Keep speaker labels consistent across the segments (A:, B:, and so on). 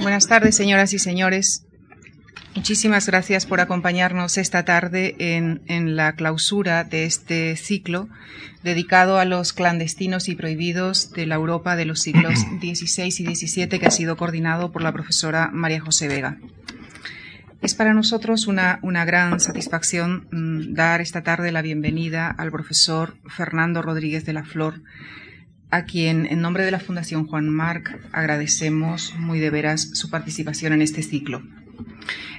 A: Buenas tardes, señoras y señores. Muchísimas gracias por acompañarnos esta tarde en, en, la clausura de este ciclo dedicado a los clandestinos y prohibidos de la Europa de los siglos XVI y XVII que ha sido coordinado por la profesora María José Vega. Es para nosotros una, una gran satisfacción mmm, dar esta tarde la bienvenida al profesor Fernando Rodríguez de la Flor, a quien, en nombre de la Fundación Juan Marc, agradecemos muy de veras su participación en este ciclo.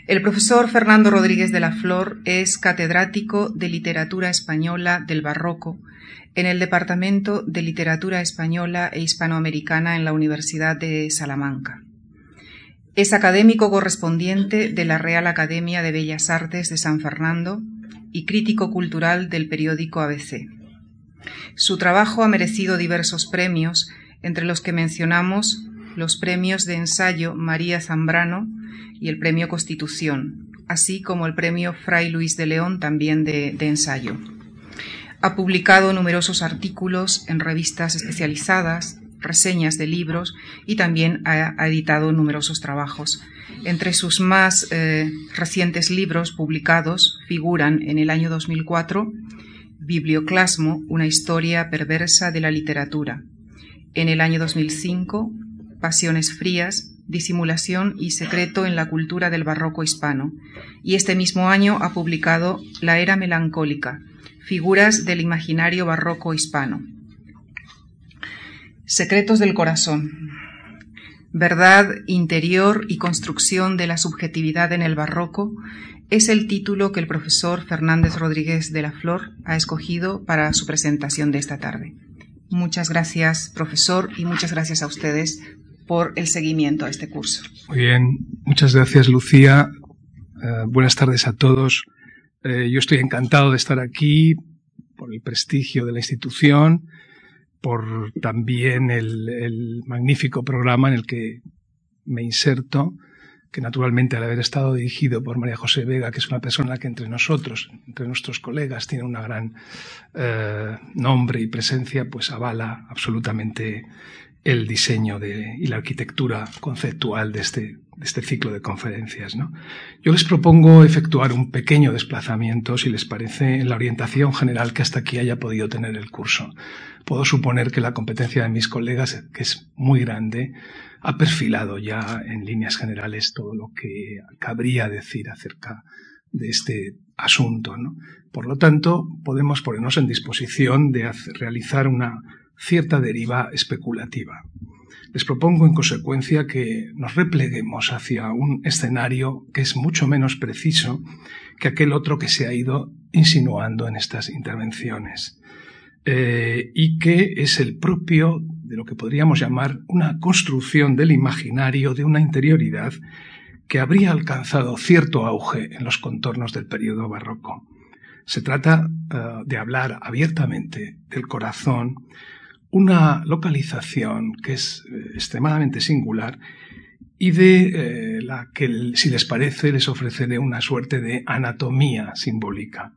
A: El profesor Fernando Rodríguez de la Flor es catedrático de Literatura Española del Barroco en el Departamento de Literatura Española e Hispanoamericana en la Universidad de Salamanca. Es académico correspondiente de la Real Academia de Bellas Artes de San Fernando y crítico cultural del periódico ABC. Su trabajo ha merecido diversos premios, entre los que mencionamos los premios de ensayo María Zambrano y el premio Constitución, así como el premio Fray Luis de León, también de, ensayo. Ha publicado numerosos artículos en revistas especializadas, reseñas de libros y también ha, ha editado numerosos trabajos. Entre sus más eh, recientes libros publicados figuran en el año 2004 Biblioclasmo, una historia perversa de la literatura. En el año 2005, Pasiones frías, disimulación y secreto en la cultura del barroco hispano. Y este mismo año ha publicado La era melancólica, figuras del imaginario barroco hispano. Secretos del corazón. Verdad interior y construcción de la subjetividad en el barroco es el título que el profesor Fernández Rodríguez de la Flor ha escogido para su presentación de esta tarde. Muchas gracias, profesor, y muchas gracias a ustedes por el seguimiento a este curso.
B: Muy bien, muchas gracias, Lucía. Uh, buenas tardes a todos. Uh, yo estoy encantado de estar aquí por el prestigio de la institución por también el, magnífico programa en el que me inserto, que naturalmente al haber estado dirigido por María José Vega, que es una persona que entre nosotros, entre nuestros colegas, tiene una gran eh, nombre y presencia, pues avala absolutamente el diseño de, y la arquitectura conceptual de este, de este ciclo de conferencias. ¿no? Yo les propongo efectuar un pequeño desplazamiento, si les parece, en la orientación general que hasta aquí haya podido tener el curso. Puedo suponer que la competencia de mis colegas, que es muy grande, ha perfilado ya en líneas generales todo lo que cabría decir acerca de este asunto. ¿no? Por lo tanto, podemos ponernos en disposición de realizar una cierta deriva especulativa. Les propongo en consecuencia que nos repleguemos hacia un escenario que es mucho menos preciso que aquel otro que se ha ido insinuando en estas intervenciones eh, y que es el propio de lo que podríamos llamar una construcción del imaginario de una interioridad que habría alcanzado cierto auge en los contornos del periodo barroco. Se trata uh, de hablar abiertamente del corazón, una localización que es eh, extremadamente singular y de eh, la que, si les parece, les ofreceré una suerte de anatomía simbólica.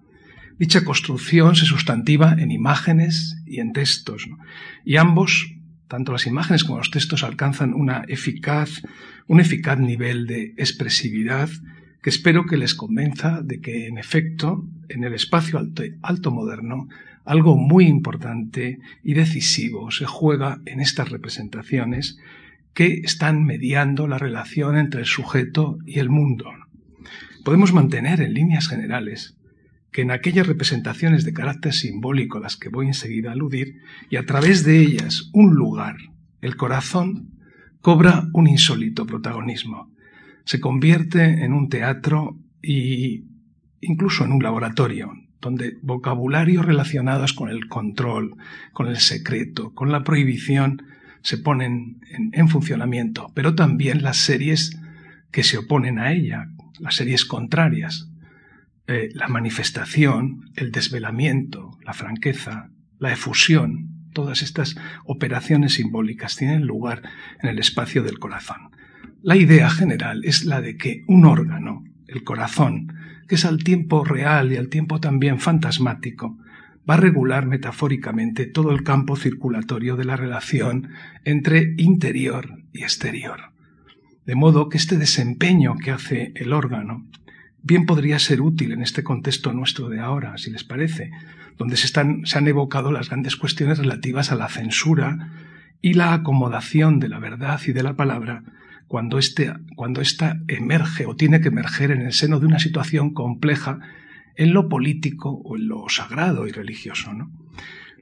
B: Dicha construcción se sustantiva en imágenes y en textos, y ambos, tanto las imágenes como los textos, alcanzan eficaz, un eficaz nivel de expresividad que espero que les convenza de que, en efecto, en el espacio alto moderno, algo muy importante y decisivo se juega en estas representaciones que están mediando la relación entre el sujeto y el mundo. Podemos mantener en líneas generales que en aquellas representaciones de carácter simbólico a las que voy enseguida a aludir, y a través de ellas un lugar, el corazón, cobra un insólito protagonismo. Se convierte en un teatro y incluso en un laboratorio, donde vocabularios relacionados con el control, con el secreto, con la prohibición, se ponen en, en, funcionamiento, pero también las series que se oponen a ella, las series contrarias, eh, la manifestación, el desvelamiento, la franqueza, la efusión, todas estas operaciones simbólicas tienen lugar en el espacio del corazón. La idea general es la de que un órgano, el corazón, que es al tiempo real y al tiempo también fantasmático, va a regular metafóricamente todo el campo circulatorio de la relación entre interior y exterior. De modo que este desempeño que hace el órgano bien podría ser útil en este contexto nuestro de ahora, si les parece, donde se, están, se han evocado las grandes cuestiones relativas a la censura y la acomodación de la verdad y de la palabra cuando, este, cuando ésta emerge o tiene que emerger en el seno de una situación compleja en lo político o en lo sagrado y religioso. ¿no?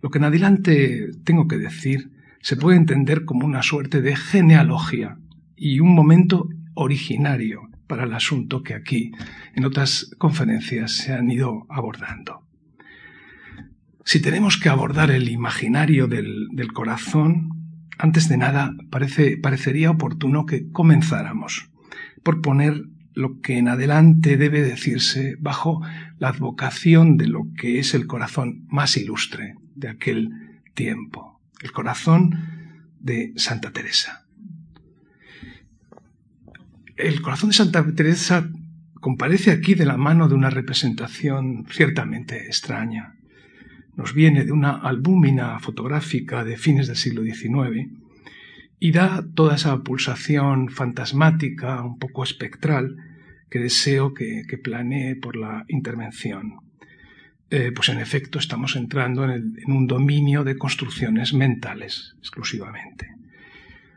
B: Lo que en adelante tengo que decir se puede entender como una suerte de genealogía y un momento originario para el asunto que aquí en otras conferencias se han ido abordando. Si tenemos que abordar el imaginario del, corazón, antes de nada parece, parecería oportuno que comenzáramos por poner lo que en adelante debe decirse bajo la advocación de lo que es el corazón más ilustre de aquel tiempo, el corazón de Santa Teresa. El corazón de Santa Teresa comparece aquí de la mano de una representación ciertamente extraña. Nos viene de una albúmina fotográfica de fines del siglo XIX y da toda esa pulsación fantasmática, un poco espectral, que deseo que, planee por la intervención. Eh, pues en efecto estamos entrando en, en un dominio de construcciones mentales exclusivamente.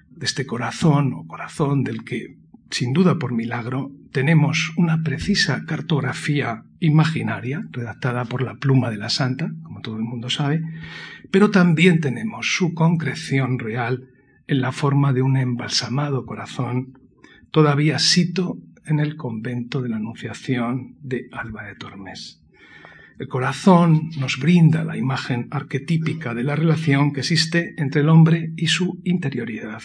B: De este corazón o corazón del que, sin duda por milagro, tenemos una precisa cartografía imaginaria redactada por la pluma de la santa, como todo el mundo sabe, pero también tenemos su concreción real en la forma de un embalsamado corazón, todavía sito en el convento de la Anunciación de Alba de Tormes. El corazón nos brinda la imagen arquetípica de la relación que existe entre el hombre y su interioridad,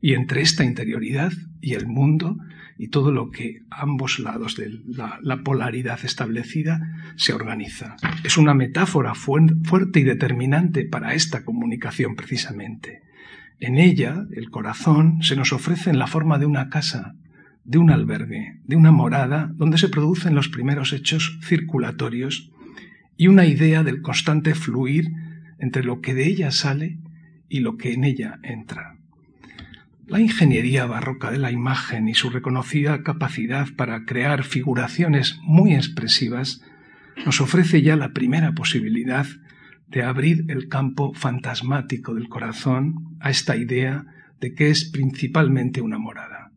B: y entre esta interioridad y el mundo y todo lo que ambos lados de la, la polaridad establecida se organiza. Es una metáfora fuerte y determinante para esta comunicación precisamente. En ella, el corazón se nos ofrece en la forma de una casa, de un albergue, de una morada, donde se producen los primeros hechos circulatorios y una idea del constante fluir entre lo que de ella sale y lo que en ella entra. La ingeniería barroca de la imagen y su reconocida capacidad para crear figuraciones muy expresivas nos ofrece ya la primera posibilidad de abrir el campo fantasmático del corazón a esta idea de que es principalmente una morada.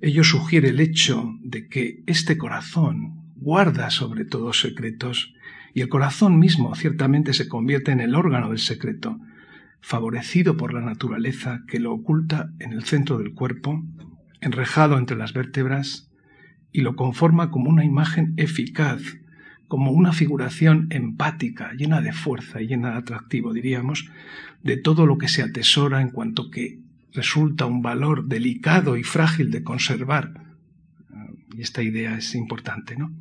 B: Ello sugiere el hecho de que este corazón guarda sobre todo secretos y el corazón mismo ciertamente se convierte en el órgano del secreto, favorecido por la naturaleza que lo oculta en el centro del cuerpo, enrejado entre las vértebras, y lo conforma como una imagen eficaz como una figuración empática, llena de fuerza y llena de atractivo, diríamos, de todo lo que se atesora en cuanto que resulta un valor delicado y frágil de conservar. Y esta idea es importante, ¿no?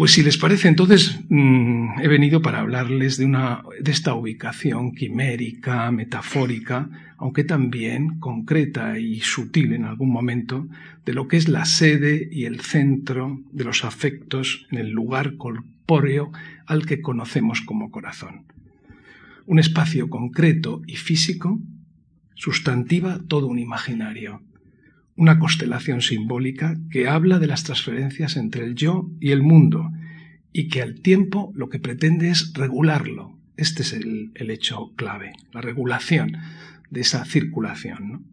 B: Pues si les parece, entonces mm, he venido para hablarles de, una, de esta ubicación quimérica, metafórica, aunque también concreta y sutil en algún momento, de lo que es la sede y el centro de los afectos en el lugar corpóreo al que conocemos como corazón. Un espacio concreto y físico sustantiva todo un imaginario, una constelación simbólica que habla de las transferencias entre el yo y el mundo y que al tiempo lo que pretende es regularlo. Este es el, hecho clave, la regulación de esa circulación.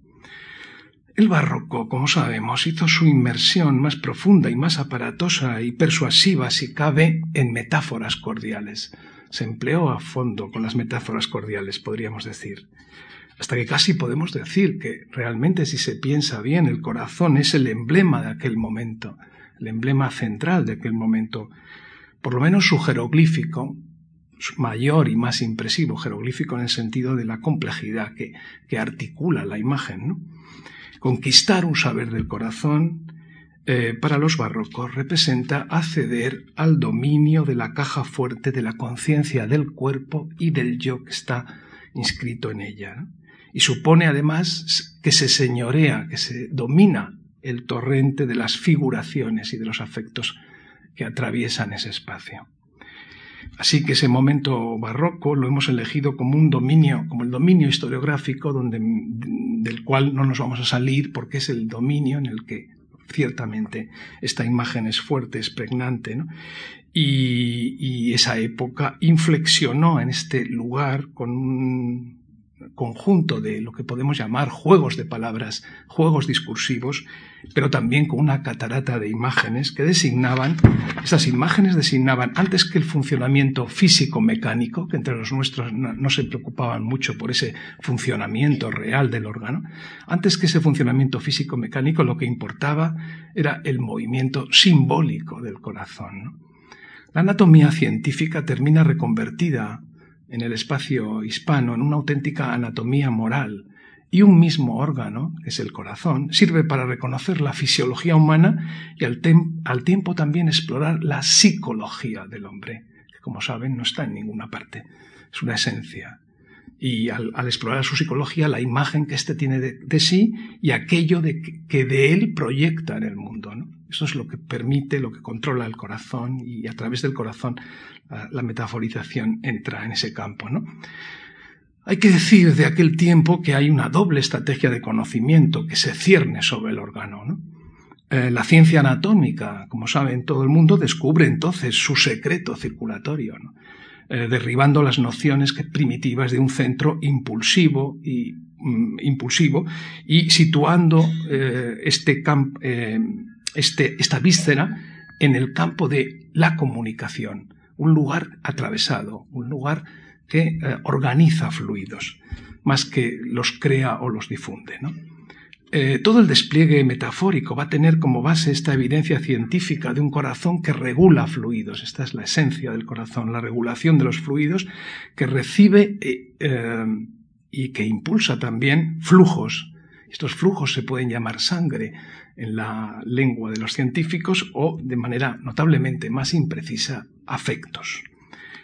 B: El barroco, como sabemos, hizo su inmersión más profunda y más aparatosa y persuasiva, si cabe, en metáforas cordiales. Se empleó a fondo con las metáforas cordiales, podríamos decir hasta que casi podemos decir que realmente si se piensa bien, el corazón es el emblema de aquel momento, el emblema central de aquel momento, por lo menos su jeroglífico, mayor y más impresivo, jeroglífico en el sentido de la complejidad que, articula la imagen. Conquistar un saber del corazón eh, para los barrocos representa acceder al dominio de la caja fuerte de la conciencia del cuerpo y del yo que está inscrito en ella y supone además que se señorea, que se domina el torrente de las figuraciones y de los afectos que atraviesan ese espacio. Así que ese momento barroco lo hemos elegido como un dominio, como el dominio historiográfico donde, del cual no nos vamos a salir porque es el dominio en el que ciertamente esta imagen es fuerte, es pregnante, y, y, esa época inflexionó en este lugar con un conjunto de lo que podemos llamar juegos de palabras, juegos discursivos, pero también con una catarata de imágenes que designaban, esas imágenes designaban antes que el funcionamiento físico-mecánico, que entre los nuestros no, se preocupaban mucho por ese funcionamiento real del órgano, antes que ese funcionamiento físico-mecánico lo que importaba era el movimiento simbólico del corazón. La anatomía científica termina reconvertida en el espacio hispano en una auténtica anatomía moral y un mismo órgano, que es el corazón, sirve para reconocer la fisiología humana y al, tiempo también explorar la psicología del hombre, que como saben no está en ninguna parte, es una esencia. Y al, explorar su psicología, la imagen que éste tiene de, sí y aquello de que de él proyecta en el mundo. ¿no? Eso es lo que permite, lo que controla el corazón y a través del corazón la, metaforización entra en ese campo. ¿no? Hay que decir de aquel tiempo que hay una doble estrategia de conocimiento que se cierne sobre el órgano. ¿no? Eh, la ciencia anatómica, como saben todo el mundo, descubre entonces su secreto circulatorio, ¿no? eh, derribando las nociones primitivas de un centro impulsivo y mm, impulsivo y situando eh, este campo este, esta víscera en el campo de la comunicación, un lugar atravesado, un lugar que eh, organiza fluidos, más que los crea o los difunde. Eh, todo el despliegue metafórico va a tener como base esta evidencia científica de un corazón que regula fluidos. Esta es la esencia del corazón, la regulación de los fluidos que recibe eh, y que impulsa también flujos. Estos flujos se pueden llamar sangre, en la lengua de los científicos o, de manera notablemente más imprecisa, afectos.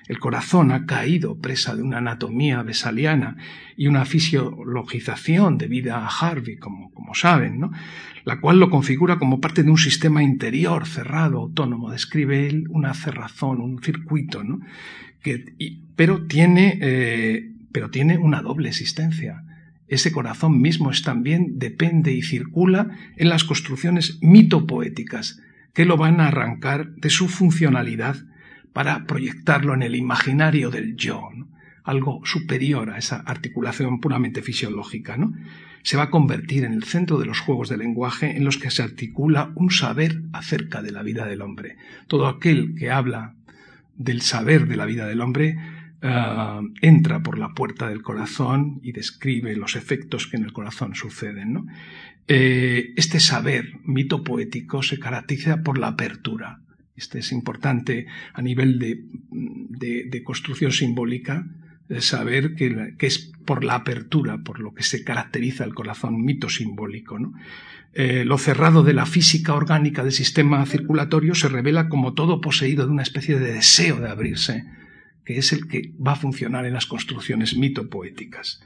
B: El corazón ha caído presa de una anatomía besaliana y una fisiologización debida a Harvey, como, como saben, ¿no? la cual lo configura como parte de un sistema interior cerrado, autónomo. Describe él una cerrazón, un circuito, ¿no? que, pero, tiene, eh, pero tiene una doble existencia ese corazón mismo es también depende y circula en las construcciones mitopoéticas que lo van a arrancar de su funcionalidad para proyectarlo en el imaginario del yo, algo superior a esa articulación puramente fisiológica, ¿no? Se va a convertir en el centro de los juegos de lenguaje en los que se articula un saber acerca de la vida del hombre. Todo aquel que habla del saber de la vida del hombre Ah, entra por la puerta del corazón y describe los efectos que en el corazón suceden. Eh, este saber mito poético se caracteriza por la apertura. Este es importante a nivel de, construcción simbólica, saber que, es por la apertura, por lo que se caracteriza el corazón mito simbólico. Eh, lo cerrado de la física orgánica del sistema circulatorio se revela como todo poseído de una especie de deseo de abrirse que es el que va a funcionar en las construcciones mitopoéticas.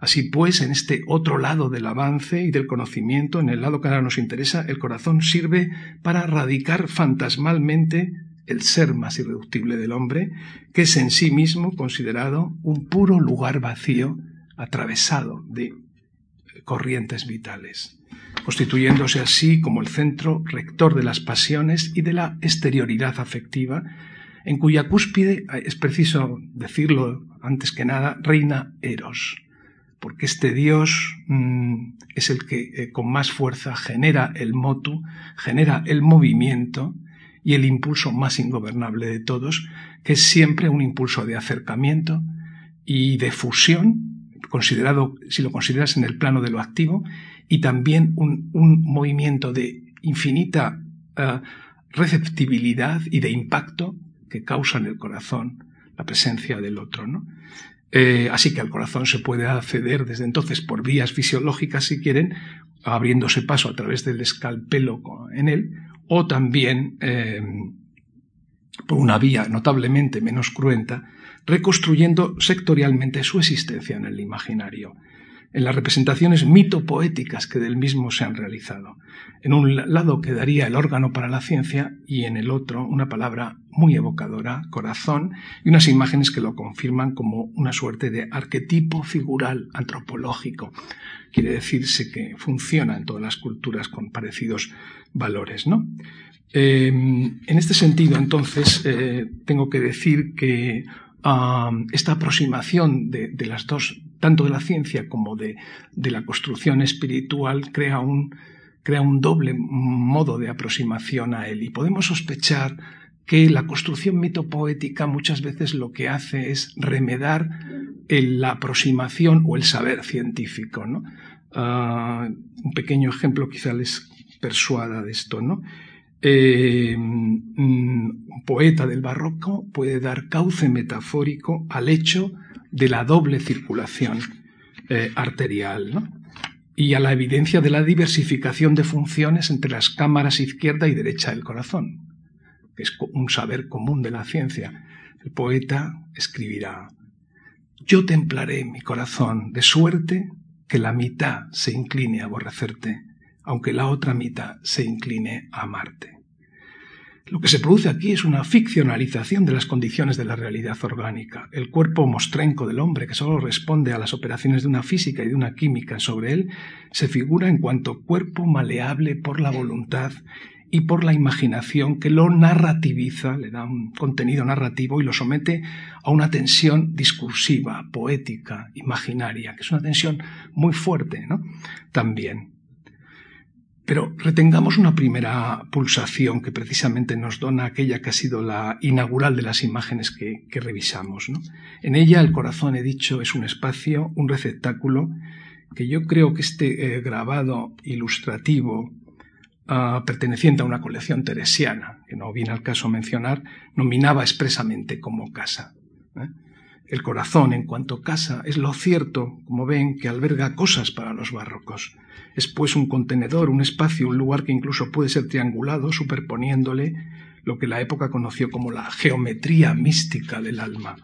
B: Así pues, en este otro lado del avance y del conocimiento, en el lado que ahora nos interesa, el corazón sirve para radicar fantasmalmente el ser más irreductible del hombre, que es en sí mismo considerado un puro lugar vacío atravesado de corrientes vitales, constituyéndose así como el centro rector de las pasiones y de la exterioridad afectiva, en cuya cúspide, es preciso decirlo antes que nada, reina Eros, porque este dios mm, es el que eh, con más fuerza genera el motu, genera el movimiento y el impulso más ingobernable de todos, que es siempre un impulso de acercamiento y de fusión, considerado, si lo consideras en el plano de lo activo, y también un, movimiento de infinita eh, receptibilidad y de impacto que causa en el corazón la presencia del otro. ¿no? Eh, así que al corazón se puede acceder desde entonces por vías fisiológicas, si quieren, abriéndose paso a través del escalpelo en él, o también eh, por una vía notablemente menos cruenta, reconstruyendo sectorialmente su existencia en el imaginario. En las representaciones mitopoéticas que del mismo se han realizado. En un lado quedaría el órgano para la ciencia y en el otro una palabra muy evocadora, corazón, y unas imágenes que lo confirman como una suerte de arquetipo figural antropológico. Quiere decirse que funciona en todas las culturas con parecidos valores, ¿no? Eh, en este sentido, entonces, eh, tengo que decir que esta aproximación de, las dos, tanto de la ciencia como de, la construcción espiritual, crea un, crea un doble modo de aproximación a él. Y podemos sospechar que la construcción mitopoética muchas veces lo que hace es remedar la aproximación o el saber científico. Ah, un pequeño ejemplo quizá les persuada de esto. ¿no? Eh, un poeta del barroco puede dar cauce metafórico al hecho de la doble circulación eh, arterial y a la evidencia de la diversificación de funciones entre las cámaras izquierda y derecha del corazón, que es un saber común de la ciencia. El poeta escribirá, yo templaré mi corazón de suerte que la mitad se incline a aborrecerte aunque la otra mitad se incline a amarte. Lo que se produce aquí es una ficcionalización de las condiciones de la realidad orgánica. El cuerpo mostrenco del hombre, que solo responde a las operaciones de una física y de una química sobre él, se figura en cuanto cuerpo maleable por la voluntad y por la imaginación que lo narrativiza, le da un contenido narrativo y lo somete a una tensión discursiva, poética, imaginaria, que es una tensión muy fuerte, ¿no? También. Pero retengamos una primera pulsación que precisamente nos dona aquella que ha sido la inaugural de las imágenes que, revisamos. En ella el corazón, he dicho, es un espacio, un receptáculo, que yo creo que este eh, grabado ilustrativo ah, perteneciente a una colección teresiana, que no viene al caso mencionar, nominaba expresamente como casa. ¿eh? El corazón, en cuanto casa, es lo cierto, como ven, que alberga cosas para los barrocos. Es pues un contenedor, un espacio, un lugar que incluso puede ser triangulado, superponiéndole lo que la época conoció como la geometría mística del alma.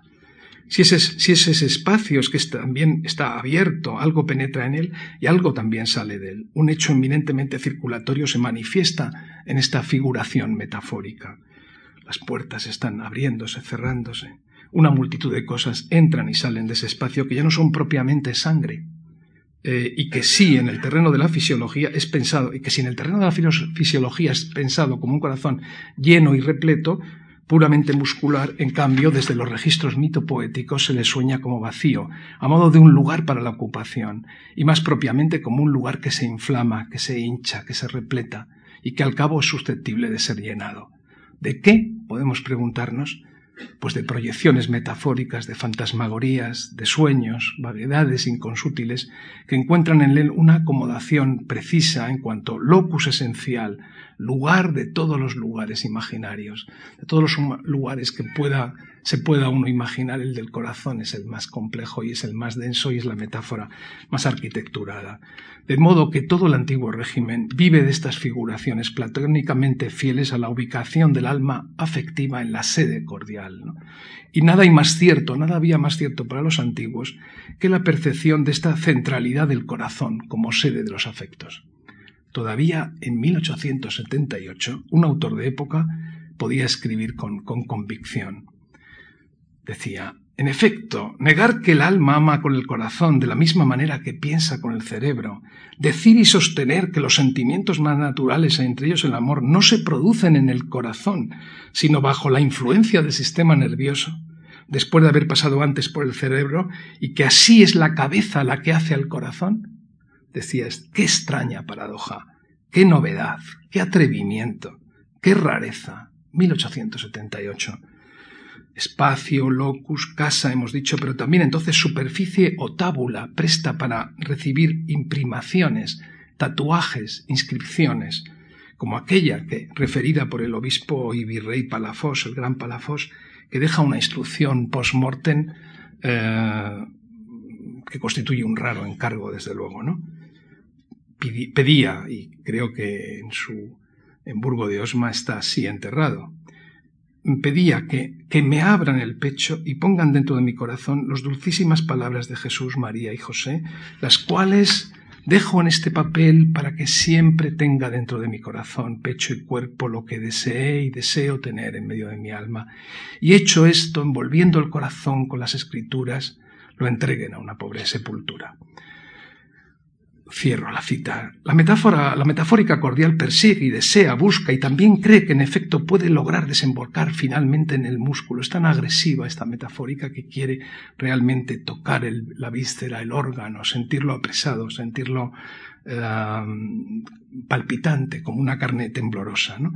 B: Si ese, si ese espacio es que también está abierto, algo penetra en él y algo también sale de él. Un hecho eminentemente circulatorio se manifiesta en esta figuración metafórica. Las puertas están abriéndose, cerrándose una multitud de cosas entran y salen de ese espacio que ya no son propiamente sangre, eh, y que sí en el terreno de la fisiología es pensado, y que si en el terreno de la fisiología es pensado como un corazón lleno y repleto, puramente muscular, en cambio, desde los registros mitopoéticos se le sueña como vacío, a modo de un lugar para la ocupación, y más propiamente como un lugar que se inflama, que se hincha, que se repleta, y que al cabo es susceptible de ser llenado. ¿De qué? Podemos preguntarnos pues de proyecciones metafóricas, de fantasmagorías, de sueños, vaguedades inconsútiles, que encuentran en él una acomodación precisa en cuanto locus esencial, lugar de todos los lugares imaginarios, de todos los lugares que pueda, se pueda uno imaginar, el del corazón es el más complejo y es el más denso y es la metáfora más arquitecturada. De modo que todo el antiguo régimen vive de estas figuraciones platónicamente fieles a la ubicación del alma afectiva en la sede cordial. Y nada hay más cierto, nada había más cierto para los antiguos que la percepción de esta centralidad del corazón como sede de los afectos. Todavía en 1878, un autor de época podía escribir con, con convicción. Decía, en efecto, negar que el alma ama con el corazón de la misma manera que piensa con el cerebro, decir y sostener que los sentimientos más naturales, entre ellos el amor, no se producen en el corazón, sino bajo la influencia del sistema nervioso, después de haber pasado antes por el cerebro, y que así es la cabeza la que hace al corazón, Decías, qué extraña paradoja, qué novedad, qué atrevimiento, qué rareza. 1878. Espacio, locus, casa, hemos dicho, pero también entonces superficie o tábula presta para recibir imprimaciones, tatuajes, inscripciones, como aquella que, referida por el obispo y virrey Palafós, el gran Palafós, que deja una instrucción post-mortem eh, que constituye un raro encargo, desde luego, ¿no? pedía, y creo que en su en Burgo de Osma está así enterrado. Pedía que, que me abran el pecho y pongan dentro de mi corazón las dulcísimas palabras de Jesús, María y José, las cuales dejo en este papel para que siempre tenga dentro de mi corazón, pecho y cuerpo lo que deseé y deseo tener en medio de mi alma. Y hecho esto, envolviendo el corazón con las escrituras, lo entreguen a una pobre sepultura. Cierro la cita. La metáfora, la metafórica cordial persigue y desea, busca y también cree que en efecto puede lograr desembocar finalmente en el músculo. Es tan agresiva esta metafórica que quiere realmente tocar la víscera, el órgano, sentirlo apresado, sentirlo eh, palpitante, como una carne temblorosa. ¿no?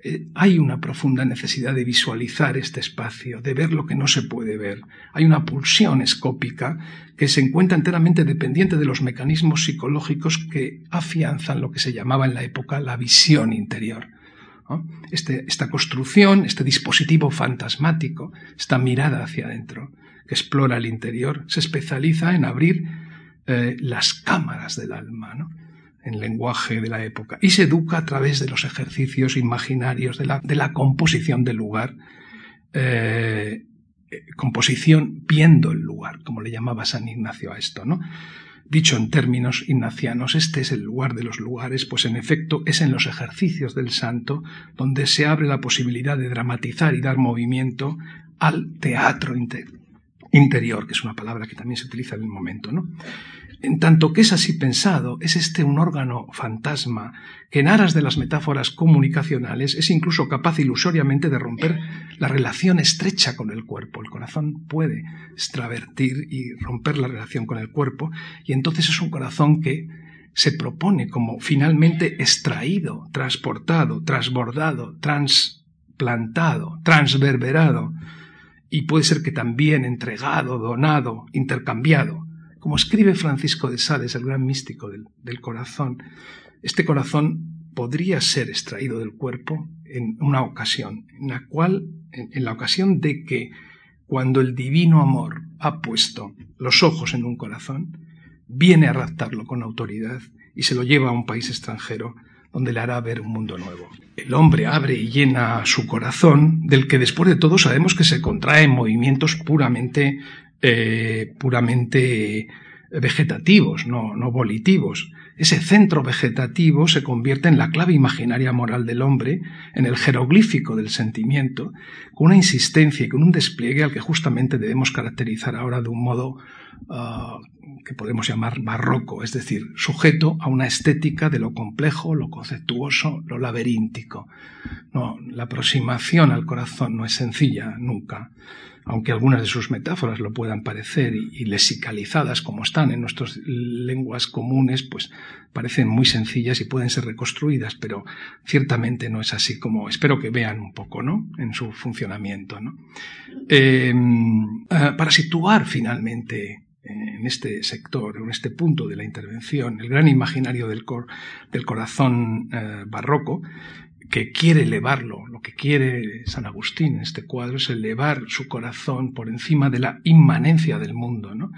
B: Eh, hay una profunda necesidad de visualizar este espacio, de ver lo que no se puede ver. Hay una pulsión escópica que se encuentra enteramente dependiente de los mecanismos psicológicos que afianzan lo que se llamaba en la época la visión interior. Este, esta construcción, este dispositivo fantasmático, esta mirada hacia adentro, que explora el interior, se especializa en abrir eh, las cámaras del alma. ¿no? En lenguaje de la época, y se educa a través de los ejercicios imaginarios de la, composición del lugar, eh, composición viendo el lugar, como le llamaba San Ignacio a esto, ¿no? Dicho en términos ignacianos, este es el lugar de los lugares, pues en efecto es en los ejercicios del santo donde se abre la posibilidad de dramatizar y dar movimiento al teatro interior, que es una palabra que también se utiliza en el momento, ¿no? En tanto que es así pensado, es este un órgano fantasma que en aras de las metáforas comunicacionales es incluso capaz ilusoriamente de romper la relación estrecha con el cuerpo. El corazón puede extravertir y romper la relación con el cuerpo y entonces es un corazón que se propone como finalmente extraído, transportado, transbordado, transplantado, transverberado y puede ser que también entregado, donado, intercambiado como escribe Francisco de Sales, el gran místico del, corazón, este corazón podría ser extraído del cuerpo en una ocasión, en la cual, en, la ocasión de que cuando el divino amor ha puesto los ojos en un corazón, viene a raptarlo con autoridad y se lo lleva a un país extranjero donde le hará ver un mundo nuevo. El hombre abre y llena su corazón, del que después de todo sabemos que se contrae en movimientos puramente eh, puramente vegetativos, no, no volitivos. Ese centro vegetativo se convierte en la clave imaginaria moral del hombre, en el jeroglífico del sentimiento, con una insistencia y con un despliegue al que justamente debemos caracterizar ahora de un modo ah, que podemos llamar barroco, es decir, sujeto a una estética de lo complejo, lo conceptuoso, lo laberíntico. No, la aproximación al corazón no es sencilla nunca aunque algunas de sus metáforas lo puedan parecer y, lesicalizadas como están en nuestras lenguas comunes, pues parecen muy sencillas y pueden ser reconstruidas, pero ciertamente no es así como espero que vean un poco, ¿no? En su funcionamiento. Em, eh, para situar finalmente en este sector, en este punto de la intervención, el gran imaginario del, del corazón eh, barroco, que quiere elevarlo, lo que quiere San Agustín en este cuadro es elevar su corazón por encima de la inmanencia del mundo, ¿no?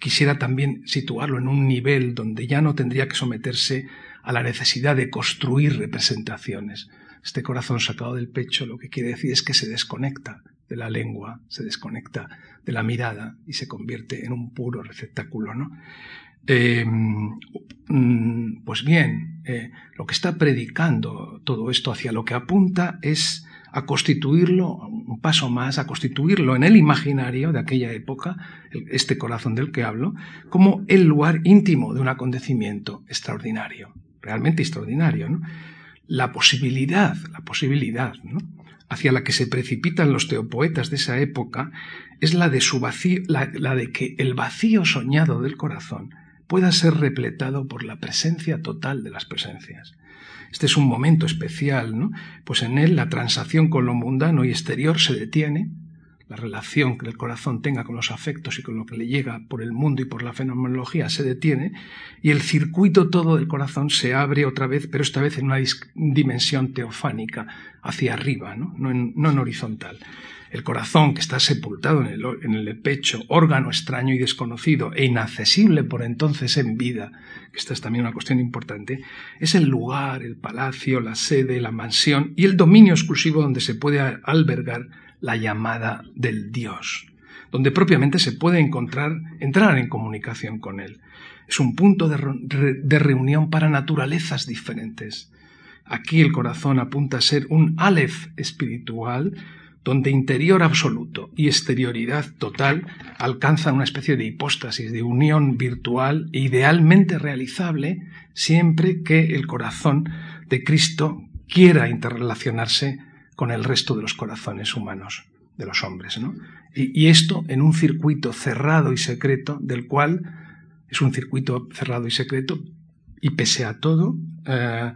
B: Quisiera también situarlo en un nivel donde ya no tendría que someterse a la necesidad de construir representaciones. Este corazón sacado del pecho lo que quiere decir es que se desconecta de la lengua, se desconecta de la mirada y se convierte en un puro receptáculo, ¿no? Eh, mm, pues bien, eh, lo que está predicando todo esto hacia lo que apunta es a constituirlo, un paso más, a constituirlo en el imaginario de aquella época, este corazón del que hablo, como el lugar íntimo de un acontecimiento extraordinario, realmente extraordinario. ¿no? La posibilidad, la posibilidad ¿no? Hacia la que se precipitan los teopoetas de esa época es la de, su vacío, la de que el vacío soñado del corazón pueda ser repletado por la presencia total de las presencias. Este es un momento especial, ¿no? Pues en él la transacción con lo mundano y exterior se detiene, la relación que el corazón tenga con los afectos y con lo que le llega por el mundo y por la fenomenología se detiene y el circuito todo del corazón se abre otra vez, pero esta vez en una dimensión teofánica, hacia arriba, no, no, en, horizontal. El corazón, que está sepultado en el, en el, pecho, órgano extraño y desconocido e inaccesible por entonces en vida, que esta es también una cuestión importante, es el lugar, el palacio, la sede, la mansión y el dominio exclusivo donde se puede albergar la llamada del Dios, donde propiamente se puede encontrar, entrar en comunicación con Él. Es un punto de, reunión para naturalezas diferentes. Aquí el corazón apunta a ser un Aleph espiritual, donde interior absoluto y exterioridad total alcanzan una especie de hipóstasis, de unión virtual e idealmente realizable siempre que el corazón de Cristo quiera interrelacionarse con el resto de los corazones humanos, de los hombres. ¿no? Y, esto en un circuito cerrado y secreto, del cual es un circuito cerrado y secreto, y pese a todo, eh,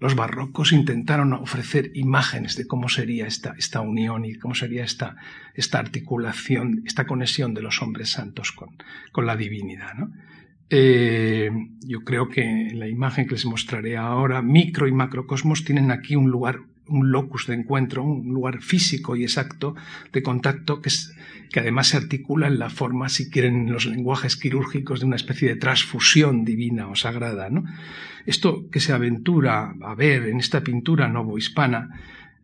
B: los barrocos intentaron ofrecer imágenes de cómo sería esta, esta unión y cómo sería esta, esta articulación, esta conexión de los hombres santos con, con la divinidad. ¿no? Eh, yo creo que en la imagen que les mostraré ahora, micro y macrocosmos tienen aquí un lugar un locus de encuentro, un lugar físico y exacto de contacto que, además se articula en la forma, si quieren, en los lenguajes quirúrgicos de una especie de transfusión divina o sagrada. Esto que se aventura a ver en esta pintura novohispana,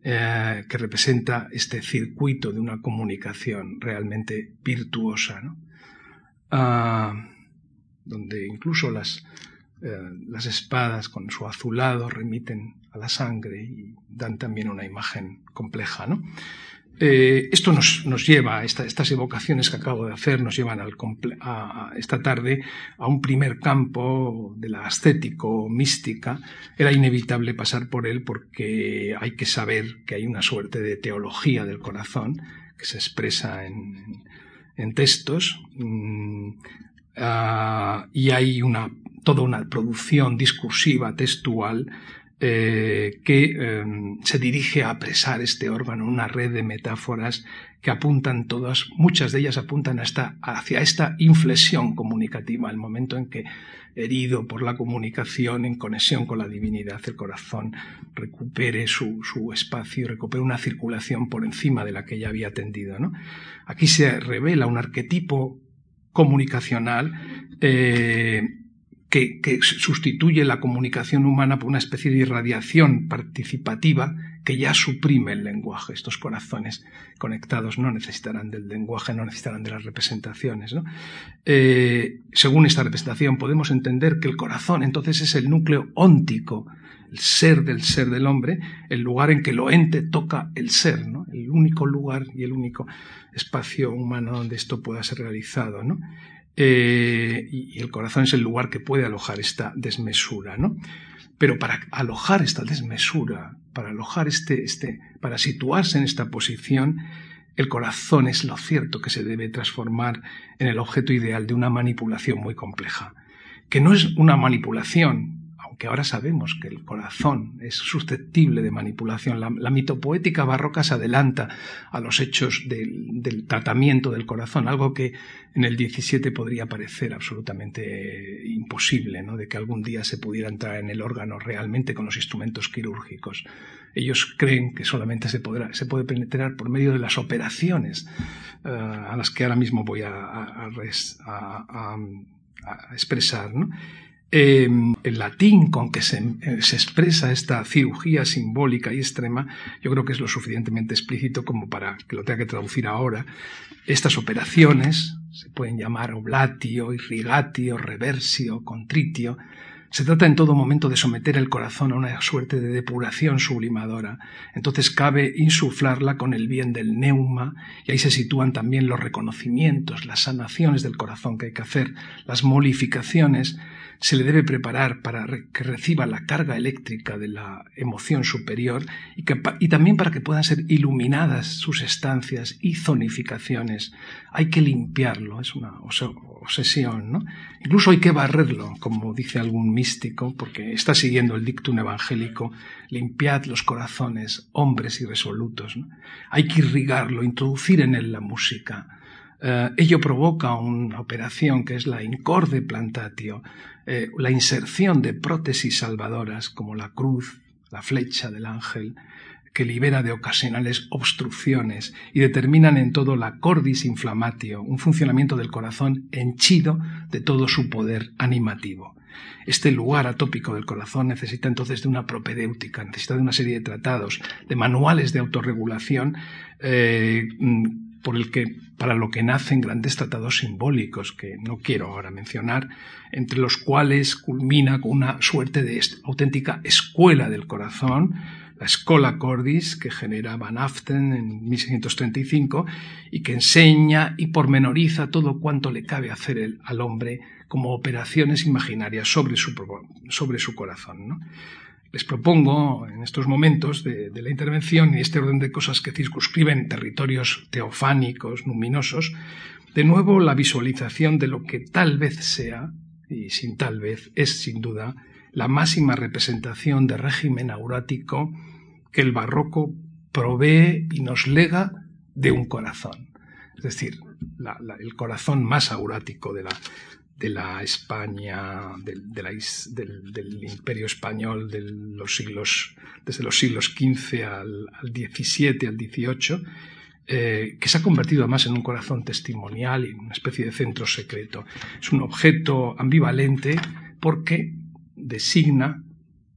B: eh, que representa este circuito de una comunicación realmente virtuosa, ah, donde incluso eh, las espadas con su azulado remiten la sangre y dan también una imagen compleja. ¿no? Eh, esto nos, nos lleva, esta, estas evocaciones que acabo de hacer nos llevan a, esta tarde a un primer campo de la estético mística. Era inevitable pasar por él porque hay que saber que hay una suerte de teología del corazón que se expresa en, textos. Mm, Uh, y hay una, toda una producción discursiva, textual, eh, que eh, se dirige a apresar este órgano, una red de metáforas que apuntan todas, muchas de ellas apuntan hasta, hacia esta inflexión comunicativa, el momento en que, herido por la comunicación, en conexión con la divinidad, el corazón recupere su, su espacio recupere una circulación por encima de la que ya había tendido. ¿no? Aquí se revela un arquetipo comunicacional eh, que, sustituye la comunicación humana por una especie de irradiación participativa que ya suprime el lenguaje. Estos corazones conectados no necesitarán del lenguaje, no necesitarán de las representaciones. ¿no? Eh, según esta representación podemos entender que el corazón entonces es el núcleo óntico, el ser del ser del hombre, el lugar en que lo ente toca el ser, ¿no? el único lugar y el único espacio humano donde esto pueda ser realizado. ¿no? Eh, y el corazón es el lugar que puede alojar esta desmesura. ¿no? Pero para alojar esta desmesura, para alojar este, este, para situarse en esta posición, el corazón es lo cierto que se debe transformar en el objeto ideal de una manipulación muy compleja, que no es una manipulación que ahora sabemos que el corazón es susceptible de manipulación. La, mitopoética barroca se adelanta a los hechos del, tratamiento del corazón, algo que en el 17 podría parecer absolutamente imposible, ¿no? de que algún día se pudiera entrar en el órgano realmente con los instrumentos quirúrgicos. Ellos creen que solamente se, podrá, se puede penetrar por medio de las operaciones uh, a las que ahora mismo voy a, a expresar. ¿no? Eh, el latín con que se, eh, se, expresa esta cirugía simbólica y extrema, yo creo que es lo suficientemente explícito como para que lo tenga que traducir ahora. Estas operaciones se pueden llamar oblatio, irrigatio, reversio, contritio. Se trata en todo momento de someter el corazón a una suerte de depuración sublimadora. Entonces cabe insuflarla con el bien del neuma y ahí se sitúan también los reconocimientos, las sanaciones del corazón que hay que hacer, las molificaciones se le debe preparar para que reciba la carga eléctrica de la emoción superior y, también para que puedan ser iluminadas sus estancias y zonificaciones. Hay que limpiarlo, es una obsesión, ¿no? Incluso hay que barrerlo, como dice algún místico, porque está siguiendo el dictum evangélico, limpiad los corazones, hombres irresolutos. ¿no? Hay que irrigarlo, introducir en él la música, eh, ello provoca una operación que es la incorde plantatio, eh, la inserción de prótesis salvadoras como la cruz, la flecha del ángel, que libera de ocasionales obstrucciones y determinan en todo la cordis inflamatio, un funcionamiento del corazón henchido de todo su poder animativo. Este lugar atópico del corazón necesita entonces de una propedéutica, necesita de una serie de tratados, de manuales de autorregulación eh, por el que, para lo que nacen grandes tratados simbólicos, que no quiero ahora mencionar, entre los cuales culmina con una suerte de auténtica escuela del corazón, la Schola Cordis, que genera Van Aften en 1635 y que enseña y pormenoriza todo cuanto le cabe hacer al hombre como operaciones imaginarias sobre su, sobre su corazón. ¿no? Les propongo en estos momentos de, la intervención y este orden de cosas que circunscriben territorios teofánicos, luminosos, de nuevo la visualización de lo que tal vez sea, y sin tal vez es sin duda, la máxima representación de régimen aurático que el barroco provee y nos lega de un corazón. Es decir, el corazón más aurático de la, de la España, del, imperio español desde los siglos XV al, XVII, al XVIII, eh, que se ha convertido además en un corazón testimonial y una especie de centro secreto. Es un objeto ambivalente porque designa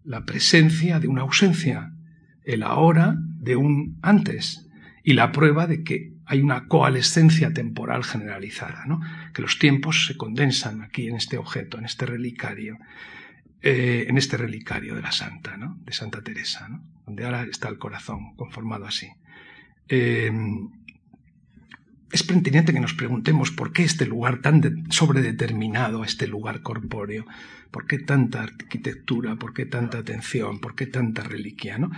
B: la presencia de una ausencia, el ahora de un antes y la prueba de que hay una coalescencia temporal generalizada, ¿no? que los tiempos se condensan aquí en este objeto, en este relicario, eh, en este relicario de la Santa, de Santa Teresa, donde ahora está el corazón conformado así. Eh, es pertinente que nos preguntemos por qué este lugar tan sobredeterminado, este lugar corpóreo, por qué tanta arquitectura, por qué tanta atención, por qué tanta reliquia. ¿no?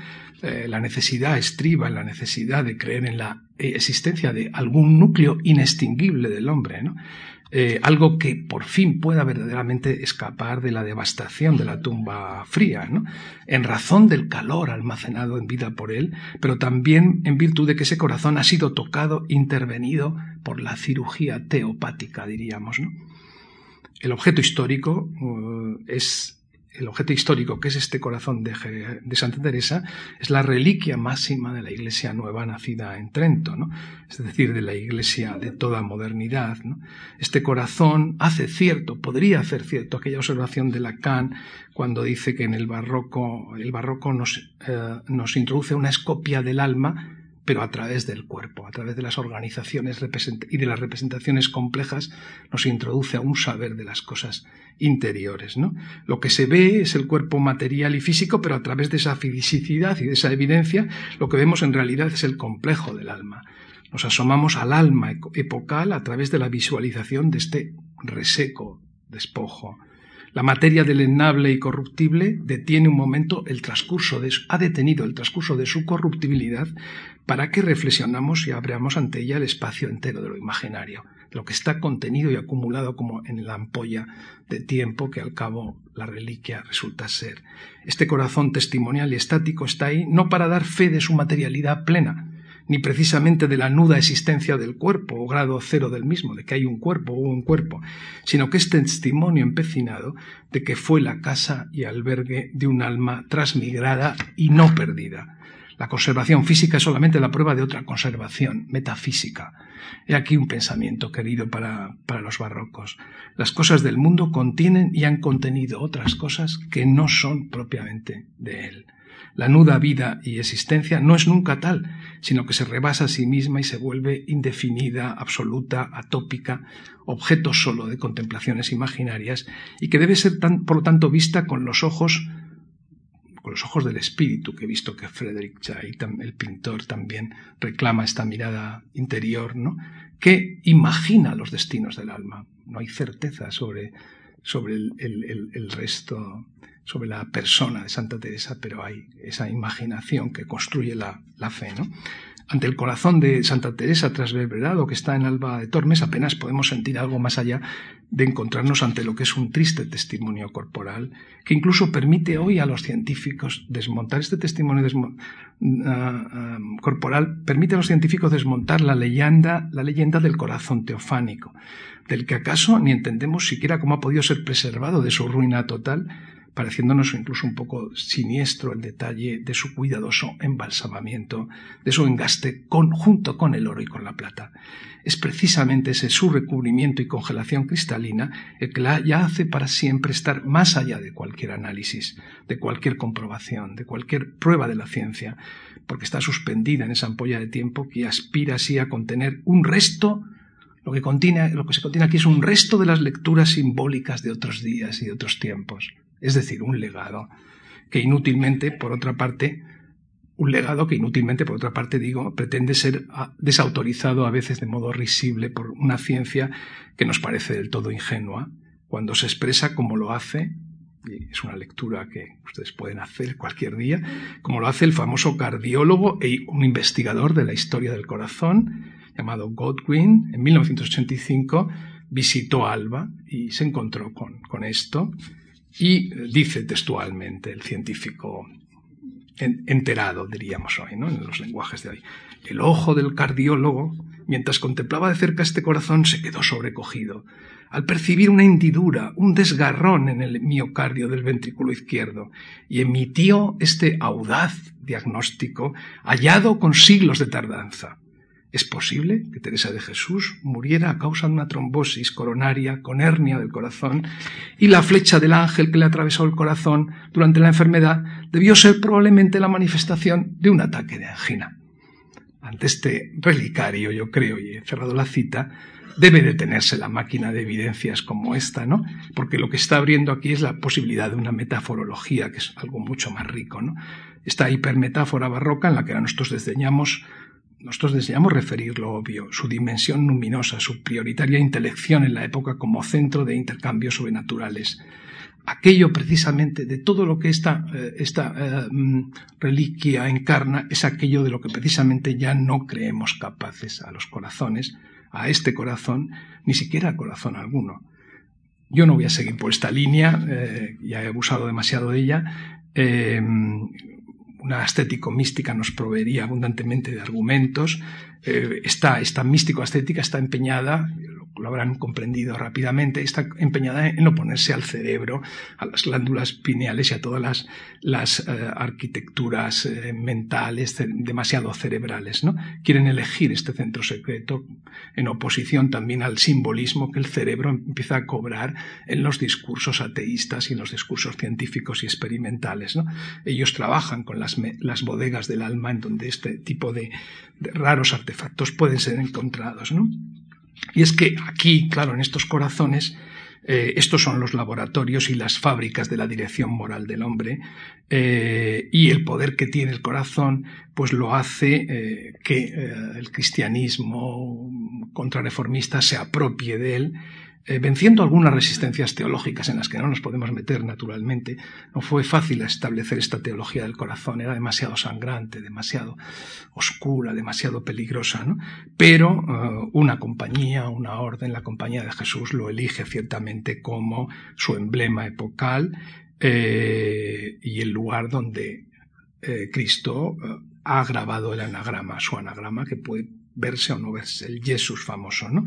B: Eh, la necesidad estriba en la necesidad de creer en la existencia de algún núcleo inextinguible del hombre. ¿no? Eh, algo que por fin pueda verdaderamente escapar de la devastación de la tumba fría, ¿no? en razón del calor almacenado en vida por él, pero también en virtud de que ese corazón ha sido tocado, intervenido por la cirugía teopática, diríamos. ¿no? El objeto histórico uh, es el objeto histórico que es este corazón de, Santa Teresa es la reliquia máxima de la Iglesia nueva nacida en Trento, es decir, de la Iglesia de toda modernidad. Este corazón hace cierto, podría hacer cierto aquella observación de Lacan cuando dice que en el barroco, el barroco nos, eh, nos introduce una escopia del alma pero a través del cuerpo, a través de las organizaciones y de las representaciones complejas, nos introduce a un saber de las cosas interiores. ¿no? Lo que se ve es el cuerpo material y físico, pero a través de esa fisicidad y de esa evidencia, lo que vemos en realidad es el complejo del alma. Nos asomamos al alma epocal a través de la visualización de este reseco despojo, la materia del ennable y corruptible detiene un momento el transcurso de ha detenido el transcurso de su corruptibilidad para que reflexionamos y abramos ante ella el espacio entero de lo imaginario, lo que está contenido y acumulado como en la ampolla de tiempo que al cabo la reliquia resulta ser. Este corazón testimonial y estático está ahí no para dar fe de su materialidad plena, ni precisamente de la nuda existencia del cuerpo o grado cero del mismo, de que hay un cuerpo o un cuerpo, sino que es testimonio empecinado de que fue la casa y albergue de un alma transmigrada y no perdida. La conservación física es solamente la prueba de otra conservación metafísica. He aquí un pensamiento querido para, para los barrocos. Las cosas del mundo contienen y han contenido otras cosas que no son propiamente de él. La nuda vida y existencia no es nunca tal, sino que se rebasa a sí misma y se vuelve indefinida, absoluta, atópica, objeto solo de contemplaciones imaginarias y que debe ser por lo tanto vista con los ojos con los ojos del espíritu, que he visto que Frederick Jay, el pintor, también reclama esta mirada interior, ¿no? que imagina los destinos del alma. No hay certeza sobre sobre el, resto, sobre la persona de Santa Teresa, pero hay esa imaginación que construye la, la fe, ¿no? Ante el corazón de Santa Teresa trasverberado que está en Alba de Tormes, apenas podemos sentir algo más allá de encontrarnos ante lo que es un triste testimonio corporal, que incluso permite hoy a los científicos desmontar este testimonio ah, ah, corporal, permite a los científicos desmontar la leyenda, la leyenda del corazón teofánico, del que acaso ni entendemos siquiera cómo ha podido ser preservado de su ruina total, pareciéndonos incluso un poco siniestro el detalle de su cuidadoso embalsamamiento, de su engaste junto con el oro y con la plata. Es precisamente ese su recubrimiento y congelación cristalina el que la ya hace para siempre estar más allá de cualquier análisis, de cualquier comprobación, de cualquier prueba de la ciencia, porque está suspendida en esa ampolla de tiempo que aspira así a contener un resto lo que, contiene, lo que se contiene aquí es un resto de las lecturas simbólicas de otros días y de otros tiempos es decir, un legado que inútilmente, por otra parte, un legado que inútilmente, por otra parte, digo, pretende ser ah, desautorizado a veces de modo risible por una ciencia que nos parece del todo ingenua, cuando se expresa como lo hace, y es una lectura que ustedes pueden hacer cualquier día, como lo hace el famoso cardiólogo e un investigador de la historia del corazón, llamado Godwin, en 1985, visitó Alba y se encontró con, con esto y dice textualmente el científico enterado, diríamos hoy, ¿no? en los lenguajes de hoy. El ojo del cardiólogo, mientras contemplaba de cerca este corazón, se quedó sobrecogido al percibir una hendidura, un desgarrón en el miocardio del ventrículo izquierdo, y emitió este audaz diagnóstico hallado con siglos de tardanza. ¿Es posible que Teresa de Jesús muriera a causa de una trombosis coronaria con hernia del corazón y la flecha del ángel que le atravesó el corazón durante la enfermedad debió ser probablemente la manifestación de un ataque de angina? Ante este relicario, yo creo, y he cerrado la cita, debe detenerse la máquina de evidencias como esta, ¿no? Porque lo que está abriendo aquí es la posibilidad de una metaforología, que es algo mucho más rico, ¿no? Esta hipermetáfora barroca en la que nosotros desdeñamos nosotros deseamos referir lo obvio, su dimensión luminosa, su prioritaria intelección en la época como centro de intercambios sobrenaturales. Aquello precisamente de todo lo que esta, eh, esta eh, mm, reliquia encarna es aquello de lo que precisamente ya no creemos capaces a los corazones, a este corazón, ni siquiera a corazón alguno. Yo no voy a seguir por esta línea, eh, ya he abusado demasiado de ella una estético-mística nos proveería abundantemente de argumentos. Eh, esta, místico-estética está empeñada, lo habrán comprendido rápidamente, está empeñada en oponerse al cerebro, a las glándulas pineales y a todas las, las eh, arquitecturas eh, mentales demasiado cerebrales. ¿no? Quieren elegir este centro secreto en oposición también al simbolismo que el cerebro empieza a cobrar en los discursos ateístas y en los discursos científicos y experimentales. ¿no? Ellos trabajan con las, las bodegas del alma en donde este tipo de, de raros artefactos pueden ser encontrados. ¿no? Y es que aquí, claro, en estos corazones, eh, estos son los laboratorios y las fábricas de la dirección moral del hombre eh, y el poder que tiene el corazón pues lo hace eh, que el cristianismo contrarreformista se apropie de él eh, venciendo algunas resistencias teológicas en las que no nos podemos meter naturalmente, no fue fácil establecer esta teología del corazón, era demasiado sangrante, demasiado oscura, demasiado peligrosa, ¿no? pero eh, una compañía, una orden, la compañía de Jesús lo elige ciertamente como su emblema epocal eh, y el lugar donde Cristo ha grabado el anagrama, su anagrama que puede verse o no verse, el Jesús famoso. ¿no?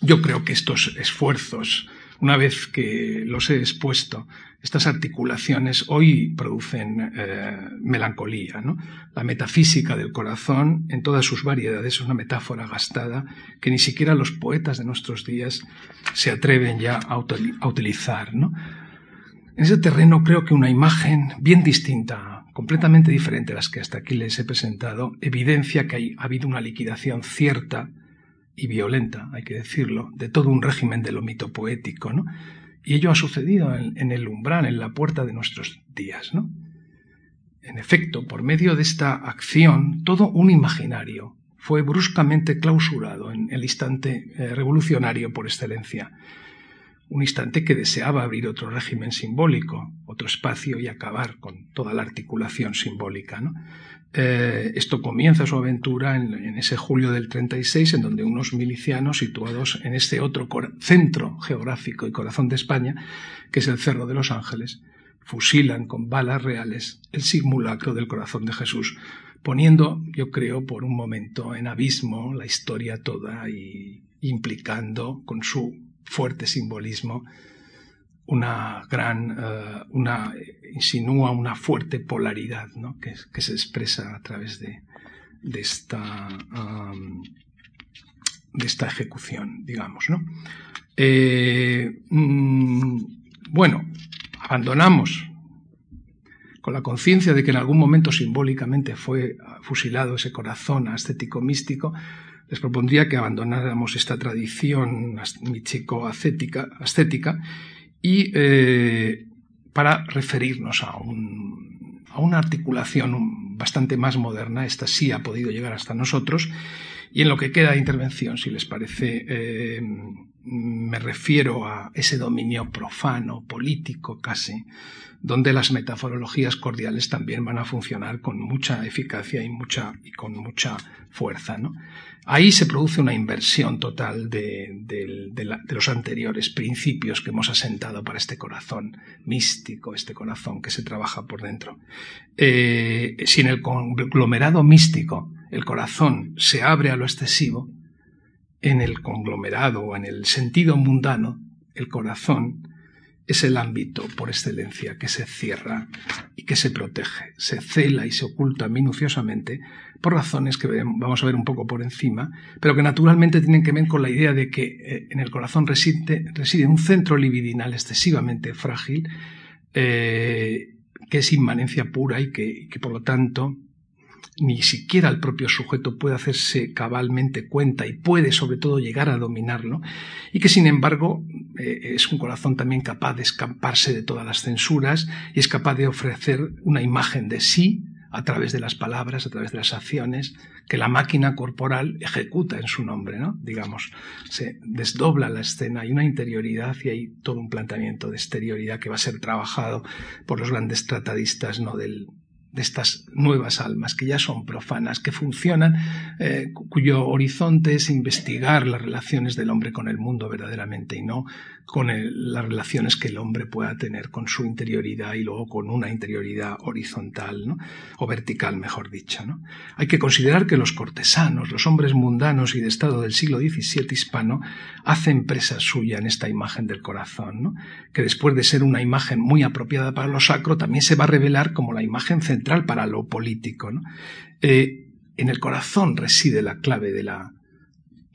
B: Yo creo que estos esfuerzos, una vez que los he expuesto, estas articulaciones hoy producen eh, melancolía. La metafísica del corazón, en todas sus variedades, es una metáfora gastada que ni siquiera los poetas de nuestros días se atreven ya a, utilizar. En ese terreno creo que una imagen bien distinta, completamente diferente a las que hasta aquí les he presentado, evidencia que ha habido una liquidación cierta y violenta, hay que decirlo, de todo un régimen de lo mito poético, ¿no? Y ello ha sucedido en, el umbral, en la puerta de nuestros días, ¿no? En efecto, por medio de esta acción, todo un imaginario fue bruscamente clausurado en el instante eh, revolucionario por excelencia. Un instante que deseaba abrir otro régimen simbólico, otro espacio y acabar con toda la articulación simbólica. Eh, esto comienza su aventura en, ese julio del 36, en donde unos milicianos situados en este otro centro geográfico y corazón de España, que es el Cerro de los Ángeles, fusilan con balas reales el simulacro del corazón de Jesús, poniendo, yo creo, por un momento en abismo la historia toda y implicando con su fuerte simbolismo una gran, eh, una, insinúa una fuerte polaridad ¿no? que, se expresa a través de, de esta, de esta ejecución, digamos. ¿no? Eh, mm, bueno, abandonamos con la conciencia de que en algún momento simbólicamente fue fusilado ese corazón ascético místico, les propondría que abandonáramos esta tradición místico-ascética y eh, para referirnos a, una articulación bastante más moderna, esta sí ha podido llegar hasta nosotros, y en lo que queda de intervención, si les parece, eh, me refiero a ese dominio profano, político casi, donde las metaforologías cordiales también van a funcionar con mucha eficacia y, mucha, y con mucha fuerza. ¿no? Ahí se produce una inversión total de, los anteriores principios que hemos asentado para este corazón místico, este corazón que se trabaja por dentro. Eh, si en el conglomerado místico el corazón se abre a lo excesivo, en el conglomerado o en el sentido mundano, el corazón es el ámbito por excelencia que se cierra y que se protege, se cela y se oculta minuciosamente por razones que vamos a ver un poco por encima, pero que naturalmente tienen que ver con la idea de que eh, en el corazón reside, reside un centro libidinal excesivamente frágil, eh, que es inmanencia pura y que, que por lo tanto ni siquiera el propio sujeto puede hacerse cabalmente cuenta y puede sobre todo llegar a dominarlo, y que sin embargo eh, es un corazón también capaz de escaparse de todas las censuras y es capaz de ofrecer una imagen de sí a través de las palabras, a través de las acciones, que la máquina corporal ejecuta en su nombre, ¿no? Digamos, se desdobla la escena, hay una interioridad y hay todo un planteamiento de exterioridad que va a ser trabajado por los grandes tratadistas, ¿no? Del, de estas nuevas almas que ya son profanas, que funcionan, eh, cuyo horizonte es investigar las relaciones del hombre con el mundo verdaderamente y no con las relaciones que el hombre pueda tener con su interioridad y luego con una interioridad horizontal o vertical, mejor dicho. ¿no? Hay que considerar que los cortesanos, los hombres mundanos y de estado del siglo XVII hispano, hacen presa suya en esta imagen del corazón, ¿no? que después de ser una imagen muy apropiada para lo sacro, también se va a revelar como la imagen central para lo político. Eh, en el corazón reside la clave de la,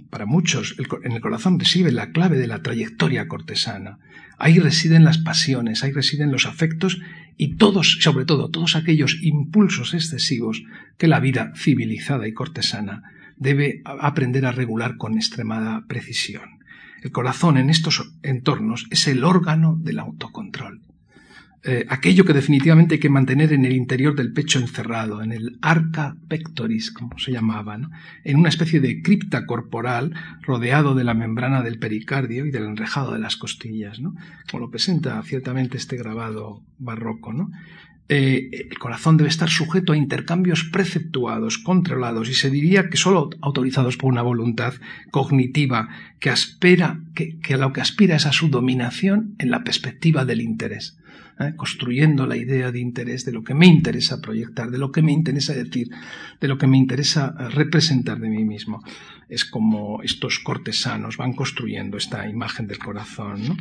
B: para muchos, en el corazón reside la clave de la trayectoria cortesana. Ahí residen las pasiones, ahí residen los afectos y todos, sobre todo, todos aquellos impulsos excesivos que la vida civilizada y cortesana debe aprender a regular con extremada precisión. El corazón en estos entornos es el órgano del autocontrol. Eh, aquello que definitivamente hay que mantener en el interior del pecho encerrado, en el arca pectoris, como se llamaba, en una especie de cripta corporal rodeado de la membrana del pericardio y del enrejado de las costillas, ¿no? como lo presenta ciertamente este grabado barroco. ¿no? Eh, el corazón debe estar sujeto a intercambios preceptuados, controlados y se diría que solo autorizados por una voluntad cognitiva que, aspira, que, que a lo que aspira es a su dominación en la perspectiva del interés. ¿Eh? construyendo la idea de interés, de lo que me interesa proyectar, de lo que me interesa decir, de lo que me interesa eh, representar de mí mismo. Es como estos cortesanos van construyendo esta imagen del corazón.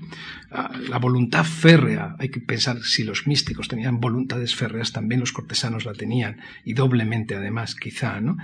B: Ah, la voluntad férrea, hay que pensar si los místicos tenían voluntades férreas, también los cortesanos la tenían, y doblemente además, quizá, ¿no?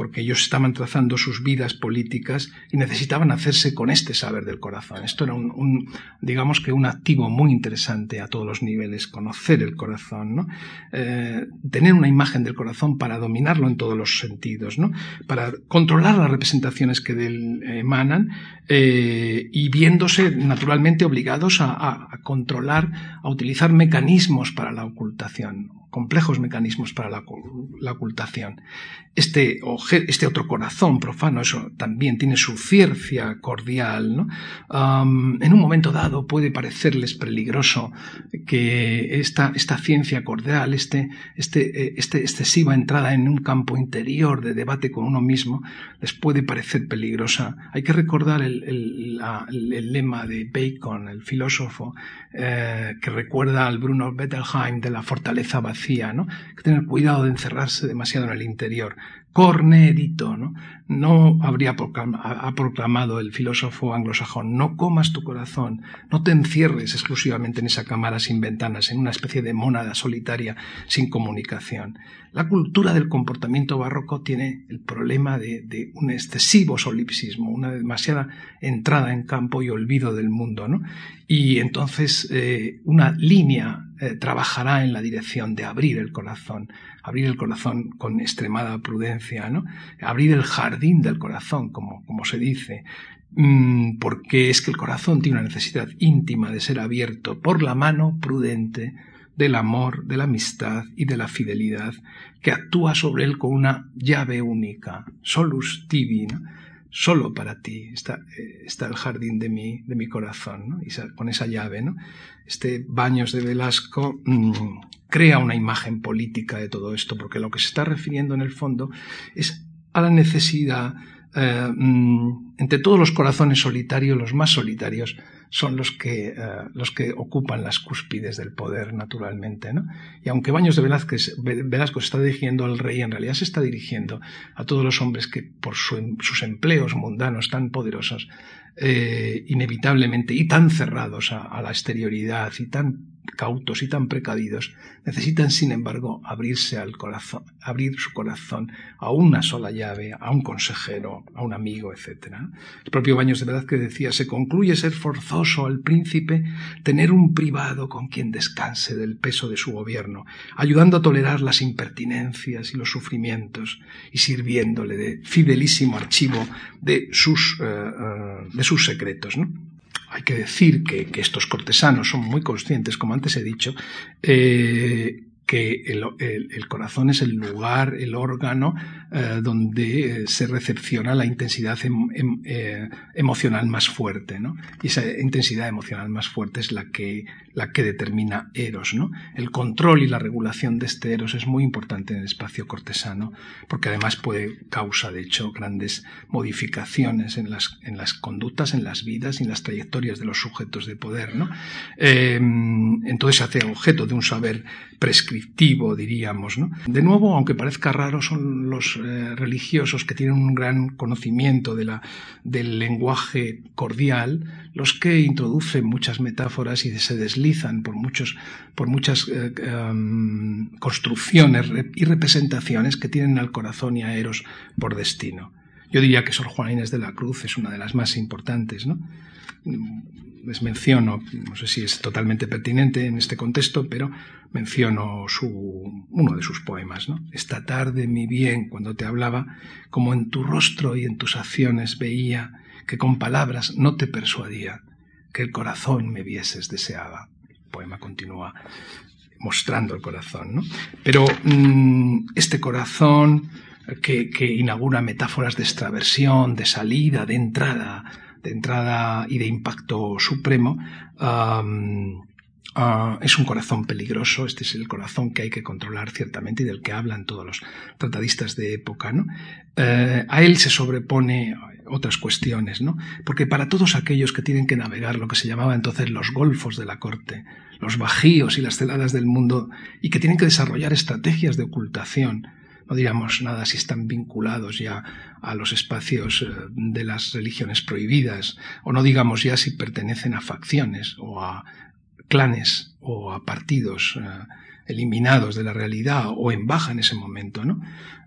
B: Porque ellos estaban trazando sus vidas políticas y necesitaban hacerse con este saber del corazón. Esto era un, digamos que un activo muy interesante a todos los niveles, conocer el corazón. Eh, tener una imagen del corazón para dominarlo en todos los sentidos, para controlar las representaciones que de él emanan eh, y viéndose naturalmente obligados a controlar, a utilizar mecanismos para la ocultación complejos mecanismos para la, ocultación. Este, este, otro corazón profano, eso también tiene su ciencia cordial. ¿no? en un momento dado puede parecerles peligroso que esta, esta ciencia cordial, este, este, eh, este, excesiva entrada en un campo interior de debate con uno mismo, les puede parecer peligrosa. Hay que recordar el, el, lema de Bacon, el filósofo, eh, que recuerda al Bruno Bettelheim de la fortaleza vacía, ¿no? Que tener cuidado de encerrarse demasiado en el interior. Cornedito, ¿no? No habría ha proclamado el filósofo anglosajón, no comas tu corazón, no te encierres exclusivamente en esa cámara sin ventanas, en una especie de mónada solitaria sin comunicación. La cultura del comportamiento barroco tiene el problema de, un excesivo solipsismo, una demasiada entrada en campo y olvido del mundo, ¿no? Y entonces eh, una línea eh, trabajará en la dirección de abrir el corazón, abrir el corazón con extremada prudencia, ¿no? Abrir el jardín del corazón, como, como se dice, mm, porque es que el corazón tiene una necesidad íntima de ser abierto por la mano prudente del amor, de la amistad y de la fidelidad, que actúa sobre él con una llave única, solus tibi, solo para ti está, eh, está, el jardín de mi, de mi corazón, ¿no? y con esa llave. ¿no? Este Baños de Velasco mm, crea una imagen política de todo esto, porque lo que se está refiriendo en el fondo es a la necesidad eh, mm, entre todos los corazones solitarios, los más solitarios son los que, eh, los que ocupan las cúspides del poder, naturalmente. ¿no? Y aunque Baños de Velázquez, Velasco se está dirigiendo al rey, en realidad se está dirigiendo a todos los hombres que, por sus empleos mundanos tan poderosos, eh, inevitablemente y tan cerrados a, la exterioridad y tan cautos y tan precavidos, necesitan, sin embargo, abrirse al corazón, abrir su corazón a una sola llave, a un consejero, a un amigo, etc. El propio Baños de verdad que decía, se concluye ser forzoso al príncipe tener un privado con quien descanse del peso de su gobierno, ayudando a tolerar las impertinencias y los sufrimientos, y sirviéndole de fidelísimo archivo de sus, eh, eh, de sus secretos. ¿no? Hay que decir que, estos cortesanos son muy conscientes, como antes he dicho, eh, que el, corazón es el lugar, el órgano eh, donde se recepciona la intensidad em, em, eh, emocional más fuerte, ¿no? Y esa intensidad emocional más fuerte es la que, la que determina Eros, ¿no? El control y la regulación de este Eros es muy importante en el espacio cortesano, porque además puede causa, de hecho, grandes modificaciones en las, en las conductas, en las vidas y en las trayectorias de los sujetos de poder, ¿no? Em, entonces se hace objeto de un saber prescriptivo, diríamos, ¿no? De nuevo, aunque parezca raro, son los eh, religiosos que tienen un gran conocimiento de la, del lenguaje cordial, los que introducen muchas metáforas y se deslizan por, muchos, por muchas eh, em, construcciones y representaciones que tienen al corazón y a Eros por destino. Yo diría que Sor Juana Inés de la Cruz es una de las más importantes, ¿no? les menciono, no sé si es totalmente pertinente en este contexto, pero menciono su, uno de sus poemas. ¿no? Esta tarde, mi bien, cuando te hablaba, como en tu rostro y en tus acciones veía que con palabras no te persuadía, que el corazón me vieses deseaba. El poema continúa mostrando el corazón. ¿no? Pero mm, este corazón que, que inaugura metáforas de extraversión, de salida, de entrada, de entrada y de impacto supremo, ah, es un corazón peligroso, este es el corazón que hay que controlar ciertamente y del que hablan todos los tratadistas de época. ¿no? Eh, a él se sobrepone otras cuestiones, ¿no? porque para todos aquellos que tienen que navegar lo que se llamaba entonces los golfos de la corte, los bajíos y las celadas del mundo, y que tienen que desarrollar estrategias de ocultación, no diríamos nada si están vinculados ya a los espacios eh, de las religiones prohibidas, o no digamos ya si pertenecen a facciones o a clanes o a partidos eh, eliminados de la realidad o en baja en ese momento, ¿no?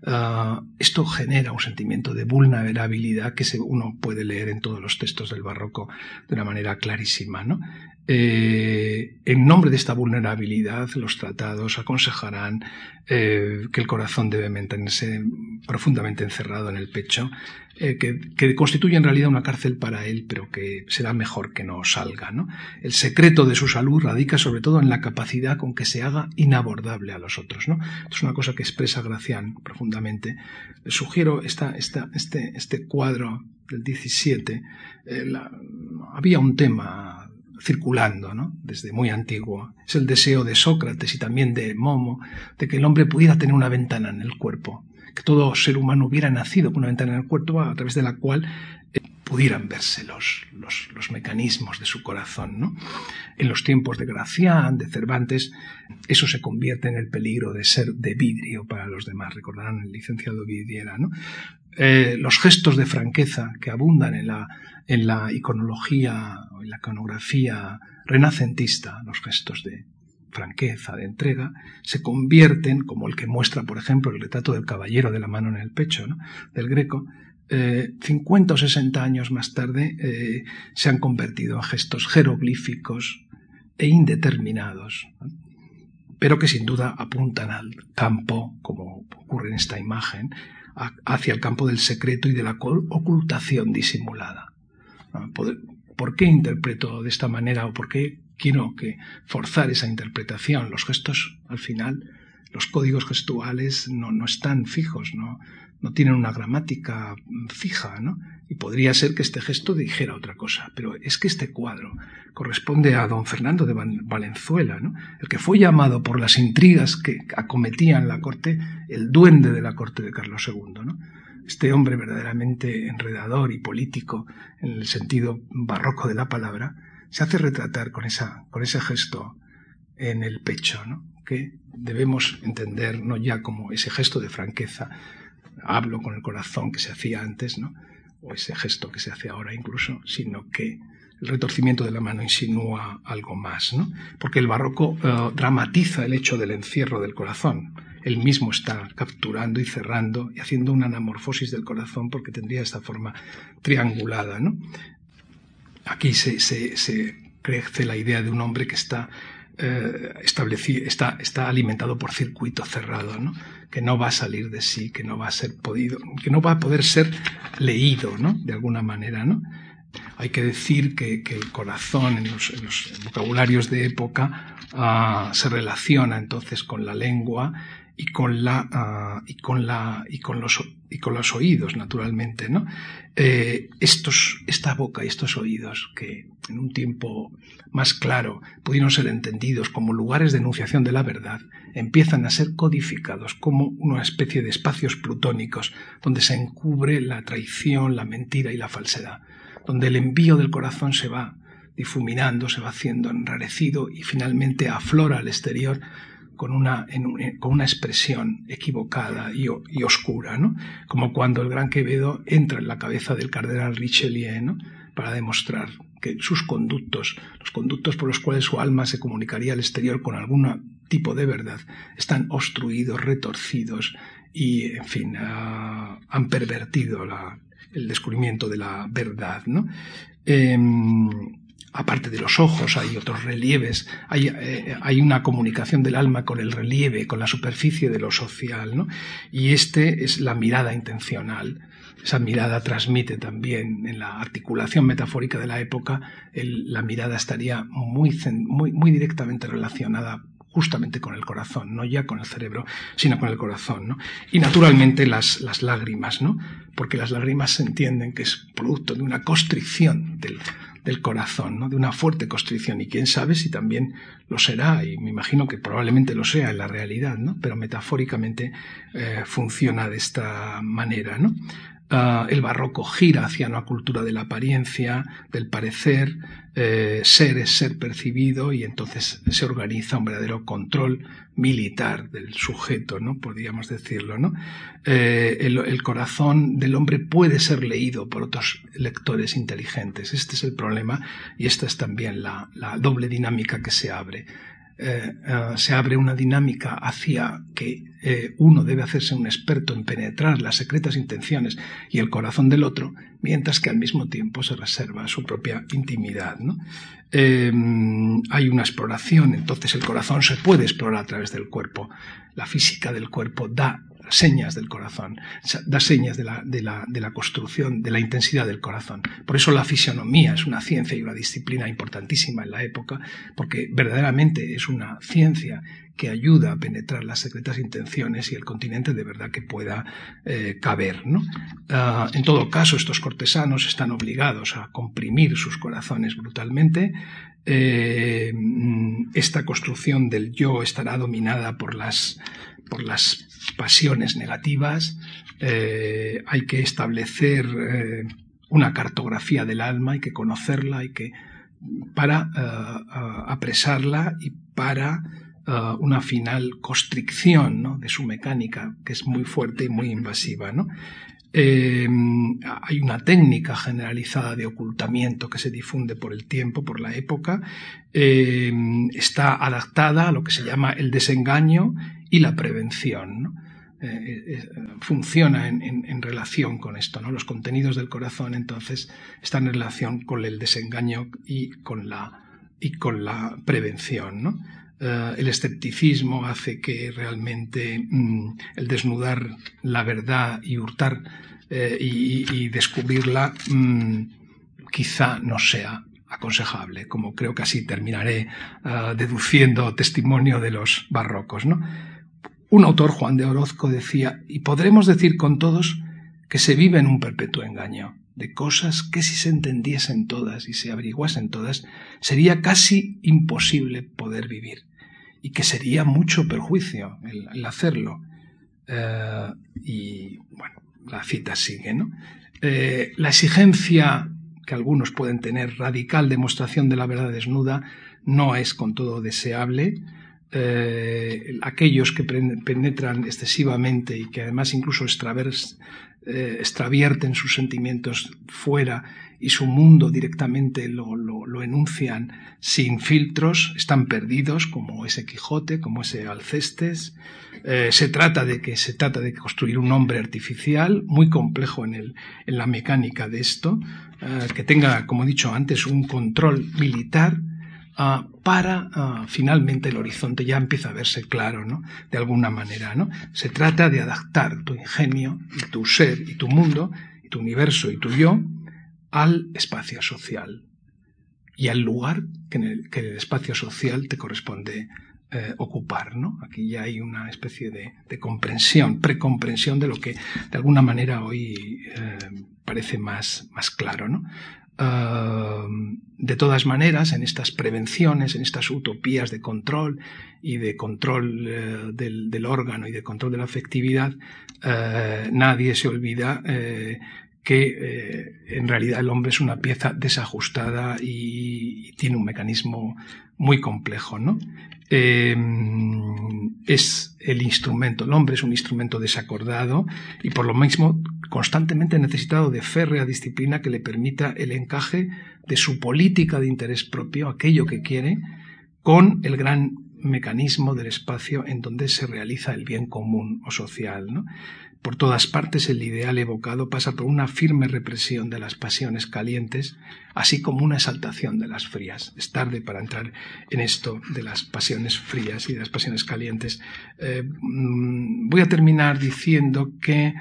B: Ah, esto genera un sentimiento de vulnerabilidad que uno puede leer en todos los textos del barroco de una manera clarísima, ¿no? eh, en nombre de esta vulnerabilidad, los tratados aconsejarán eh, que el corazón debe mantenerse profundamente encerrado en el pecho, eh, que, constituye en realidad una cárcel para él, pero que será mejor que no salga. El secreto de su salud radica sobre todo en la capacidad con que se haga inabordable a los otros. ¿no? Es una cosa que expresa Gracián profundamente. Les sugiero esta, este, este cuadro del 17. había un tema circulando desde muy antiguo. Es el deseo de Sócrates y también de Momo de que el hombre pudiera tener una ventana en el cuerpo, que todo ser humano hubiera nacido con una ventana en el cuerpo a través de la cual eh, pudieran verse los, los, mecanismos de su corazón. ¿no? En los tiempos de Gracián, de Cervantes, eso se convierte en el peligro de ser de vidrio para los demás. Recordarán el licenciado Vidiera. ¿no? Eh, los gestos de franqueza que abundan en la, en la iconología o en la iconografía renacentista, los gestos de franqueza, de entrega, se convierten, como el que muestra, por ejemplo, el retrato del caballero de la mano en el pecho, del greco, eh, 50 o 60 años más tarde eh, se han convertido en gestos jeroglíficos e indeterminados, pero que sin duda apuntan al campo, como ocurre en esta imagen, hacia el campo del secreto y de la ocultación disimulada. ¿Por qué interpreto de esta manera o por qué quiero que forzar esa interpretación? Los gestos, al final, los códigos gestuales no, están fijos, no, no tienen una gramática fija, ¿no? Y podría ser que este gesto dijera otra cosa, pero es que este cuadro corresponde a don Fernando de Valenzuela, ¿no? El que fue llamado por las intrigas que acometían la corte el duende de la corte de Carlos II, ¿no? Este hombre verdaderamente enredador y político en el sentido barroco de la palabra, se hace retratar con, esa, con ese gesto en el pecho, ¿no? que debemos entender no ya como ese gesto de franqueza, hablo con el corazón que se hacía antes, ¿no? o ese gesto que se hace ahora incluso, sino que el retorcimiento de la mano insinúa algo más, ¿no? porque el barroco eh, dramatiza el hecho del encierro del corazón. Él mismo está capturando y cerrando y haciendo una anamorfosis del corazón porque tendría esta forma triangulada. ¿no? Aquí se, crece la idea de un hombre que está eh, está, está alimentado por circuito cerrado, ¿no? que no va a salir de sí, que no va a ser podido, que no va a poder ser leído, ¿no? de alguna manera, ¿no? Hay que decir que, el corazón en los, vocabularios de época ah, se relaciona entonces con la lengua y con la ah, y con la y con los y con los oídos naturalmente no eh, estos esta boca y estos oídos que en un tiempo más claro pudieron ser entendidos como lugares de enunciación de la verdad empiezan a ser codificados como una especie de espacios plutónicos donde se encubre la traición la mentira y la falsedad donde el envío del corazón se va difuminando se va haciendo enrarecido y finalmente aflora al exterior con una, con una expresión equivocada y, oscura, ¿no? como cuando el gran Quevedo entra en la cabeza del cardenal Richelieu ¿no? para demostrar que sus conductos, los conductos por los cuales su alma se comunicaría al exterior con algún tipo de verdad, están obstruidos, retorcidos y, en fin, ah, han pervertido el descubrimiento de la verdad. ¿no? Em, aparte de los ojos, hay otros relieves, eh, hay, una comunicación del alma con el relieve, con la superficie de lo social, ¿no? Y este es la mirada intencional. Esa mirada transmite también en la articulación metafórica de la época, la mirada estaría muy, directamente relacionada justamente con el corazón, no ya con el cerebro, sino con el corazón, ¿no? Y naturalmente las, las lágrimas, ¿no? Porque las lágrimas se entienden que es producto de una constricción del, del corazón, ¿no? de una fuerte constricción. Y quién sabe si también lo será, y me imagino que probablemente lo sea en la realidad, ¿no? pero metafóricamente eh, funciona de esta manera. ¿no? Ah, el barroco gira hacia una cultura de la apariencia, del parecer, eh, ser es ser percibido y entonces se organiza un verdadero control militar del sujeto, ¿no? Podríamos decirlo, ¿no? Eh, el, corazón del hombre puede ser leído por otros lectores inteligentes. Este es el problema y esta es también la, doble dinámica que se abre. Eh, eh, se abre una dinámica hacia que eh, uno debe hacerse un experto en penetrar las secretas intenciones y el corazón del otro, mientras que al mismo tiempo se reserva su propia intimidad. hay una exploración, entonces el corazón se puede explorar a través del cuerpo. La física del cuerpo da señas del corazón, da señas de la, de, la, de la, construcción, de la intensidad del corazón. Por eso la fisionomía es una ciencia y una disciplina importantísima en la época, porque verdaderamente es una ciencia que ayuda a penetrar las secretas intenciones y el continente de verdad que pueda eh, caber. ¿no? Ah, en todo caso, estos cortesanos están obligados a comprimir sus corazones brutalmente. Eh, esta construcción del yo estará dominada por las, por las pasiones negativas, eh, hay que establecer eh, una cartografía del alma, hay que conocerla, que para eh, apresarla y para una final constricción de su mecánica, que es muy fuerte y muy invasiva. hay una técnica generalizada de ocultamiento que se difunde por el tiempo, por la época. está adaptada a lo que se llama el desengaño y la prevención. Eh, eh, funciona en, relación con esto. ¿no? Los contenidos del corazón entonces están en relación con el desengaño y con la, y con la prevención. Eh, el escepticismo hace que realmente mm, el desnudar la verdad y hurtar y, descubrirla mm, quizá no sea aconsejable, como creo que así terminaré deduciendo testimonio de los barrocos. ¿no? Un autor, Juan de Orozco, decía, y podremos decir con todos que se vive en un perpetuo engaño, de cosas que si se entendiesen todas y se averiguasen todas, sería casi imposible poder vivir, y que sería mucho perjuicio el, hacerlo. Eh, y bueno, la cita sigue, ¿no? Eh, la exigencia que algunos pueden tener, radical demostración de la verdad desnuda, no es con todo deseable, eh, aquellos que penetran excesivamente y que además incluso eh, extravierten sus sentimientos fuera y su mundo directamente lo, lo, enuncian sin filtros, están perdidos, como ese Quijote, como ese Alcestes. Eh, se trata de que se trata de construir un hombre artificial, muy complejo en, el, en la mecánica de esto, que tenga, como he dicho antes, un control militar Ah, para ah, finalmente el horizonte ya empieza a verse claro, ¿no? De alguna manera, ¿no? Se trata de adaptar tu ingenio y tu ser y tu mundo y tu universo y tu yo al espacio social y al lugar que en el, que el espacio social te corresponde eh, ocupar, ¿no? Aquí ya hay una especie de, de comprensión, precomprensión de lo que de alguna manera hoy eh, parece más, más claro, ¿no? De todas maneras, en estas prevenciones, en estas utopías de control y de control eh, del, órgano y de control de la afectividad, eh, nadie se olvida eh, que en realidad el hombre es una pieza desajustada y, tiene un mecanismo muy complejo, ¿no? Es el instrumento, el hombre es un instrumento desacordado y por lo mismo constantemente necesitado de férrea disciplina que le permita el encaje de su política de interés propio, aquello que quiere, con el gran mecanismo del espacio en donde se realiza el bien común o social. Por todas partes el ideal evocado pasa por una firme represión de las pasiones calientes, así como una exaltación de las frías. Es tarde para entrar en esto de las pasiones frías y de las pasiones calientes. Eh, mm, voy a terminar diciendo que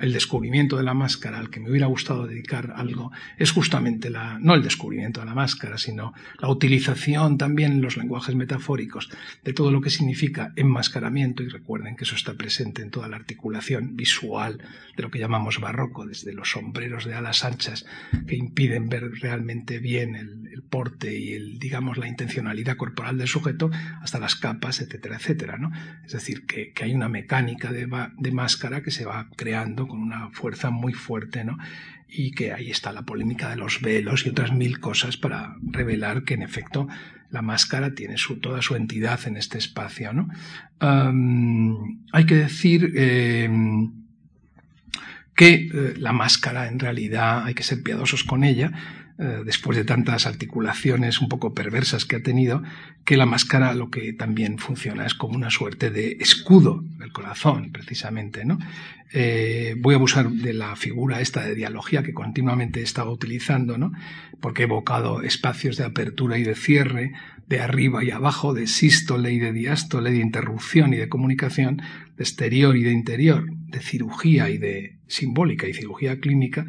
B: el descubrimiento de la máscara, al que me hubiera gustado dedicar algo, es justamente la, no el descubrimiento de la máscara, sino la utilización también en los lenguajes metafóricos de todo lo que significa enmascaramiento, y recuerden que eso está presente en toda la articulación visual de lo que llamamos barroco, desde los sombreros de alas anchas que impiden ver realmente bien el, porte y el, digamos, la intencionalidad corporal del sujeto, hasta las capas, etcétera, etcétera, ¿no? Es decir, que, hay una mecánica de, de máscara que se va creando con una fuerza muy fuerte, ¿no? Y que ahí está la polémica de los velos y otras mil cosas para revelar que en efecto la máscara tiene toda su entidad en este espacio, ¿no? hay que decir em, que eh, la máscara en realidad hay que ser piadosos con ella, eh, después de tantas articulaciones un poco perversas que ha tenido, que la máscara lo que también funciona es como una suerte de escudo del corazón, precisamente. ¿no? Eh, voy a abusar de la figura esta de dialogía que continuamente he estado utilizando, ¿no? porque he evocado espacios de apertura y de cierre, de arriba y abajo, de sístole y de diástole, de interrupción y de comunicación, de exterior y de interior, de cirugía y de simbólica y cirugía clínica,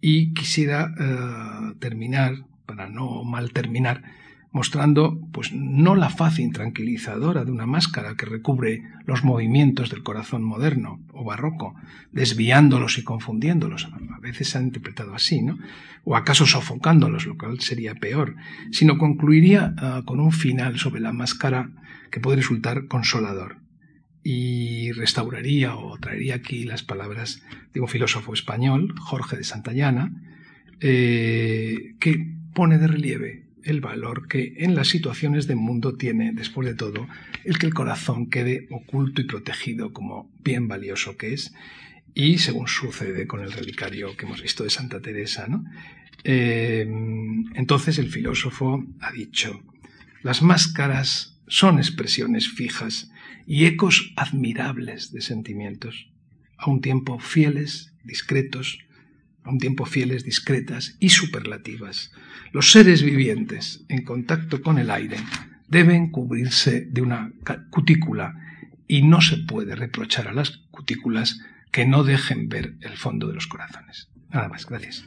B: y quisiera eh, terminar, para no mal terminar, mostrando pues no la faz intranquilizadora de una máscara que recubre los movimientos del corazón moderno o barroco, desviándolos y confundiéndolos, a veces se ha interpretado así, ¿no? O acaso sofocándolos, lo cual sería peor, sino concluiría eh, con un final sobre la máscara que puede resultar consolador y restauraría o traería aquí las palabras de un filósofo español, Jorge de Santayana, eh, que pone de relieve el valor que en las situaciones del mundo tiene, después de todo, el que el corazón quede oculto y protegido como bien valioso que es, y según sucede con el relicario que hemos visto de Santa Teresa, ¿no? Eh, entonces el filósofo ha dicho, las máscaras son expresiones fijas y ecos admirables de sentimientos, a un tiempo fieles, discretos, a un tiempo fieles, discretas y superlativas. Los seres vivientes en contacto con el aire deben cubrirse de una cutícula y no se puede reprochar a las cutículas que no dejen ver el fondo de los corazones. Nada más, gracias.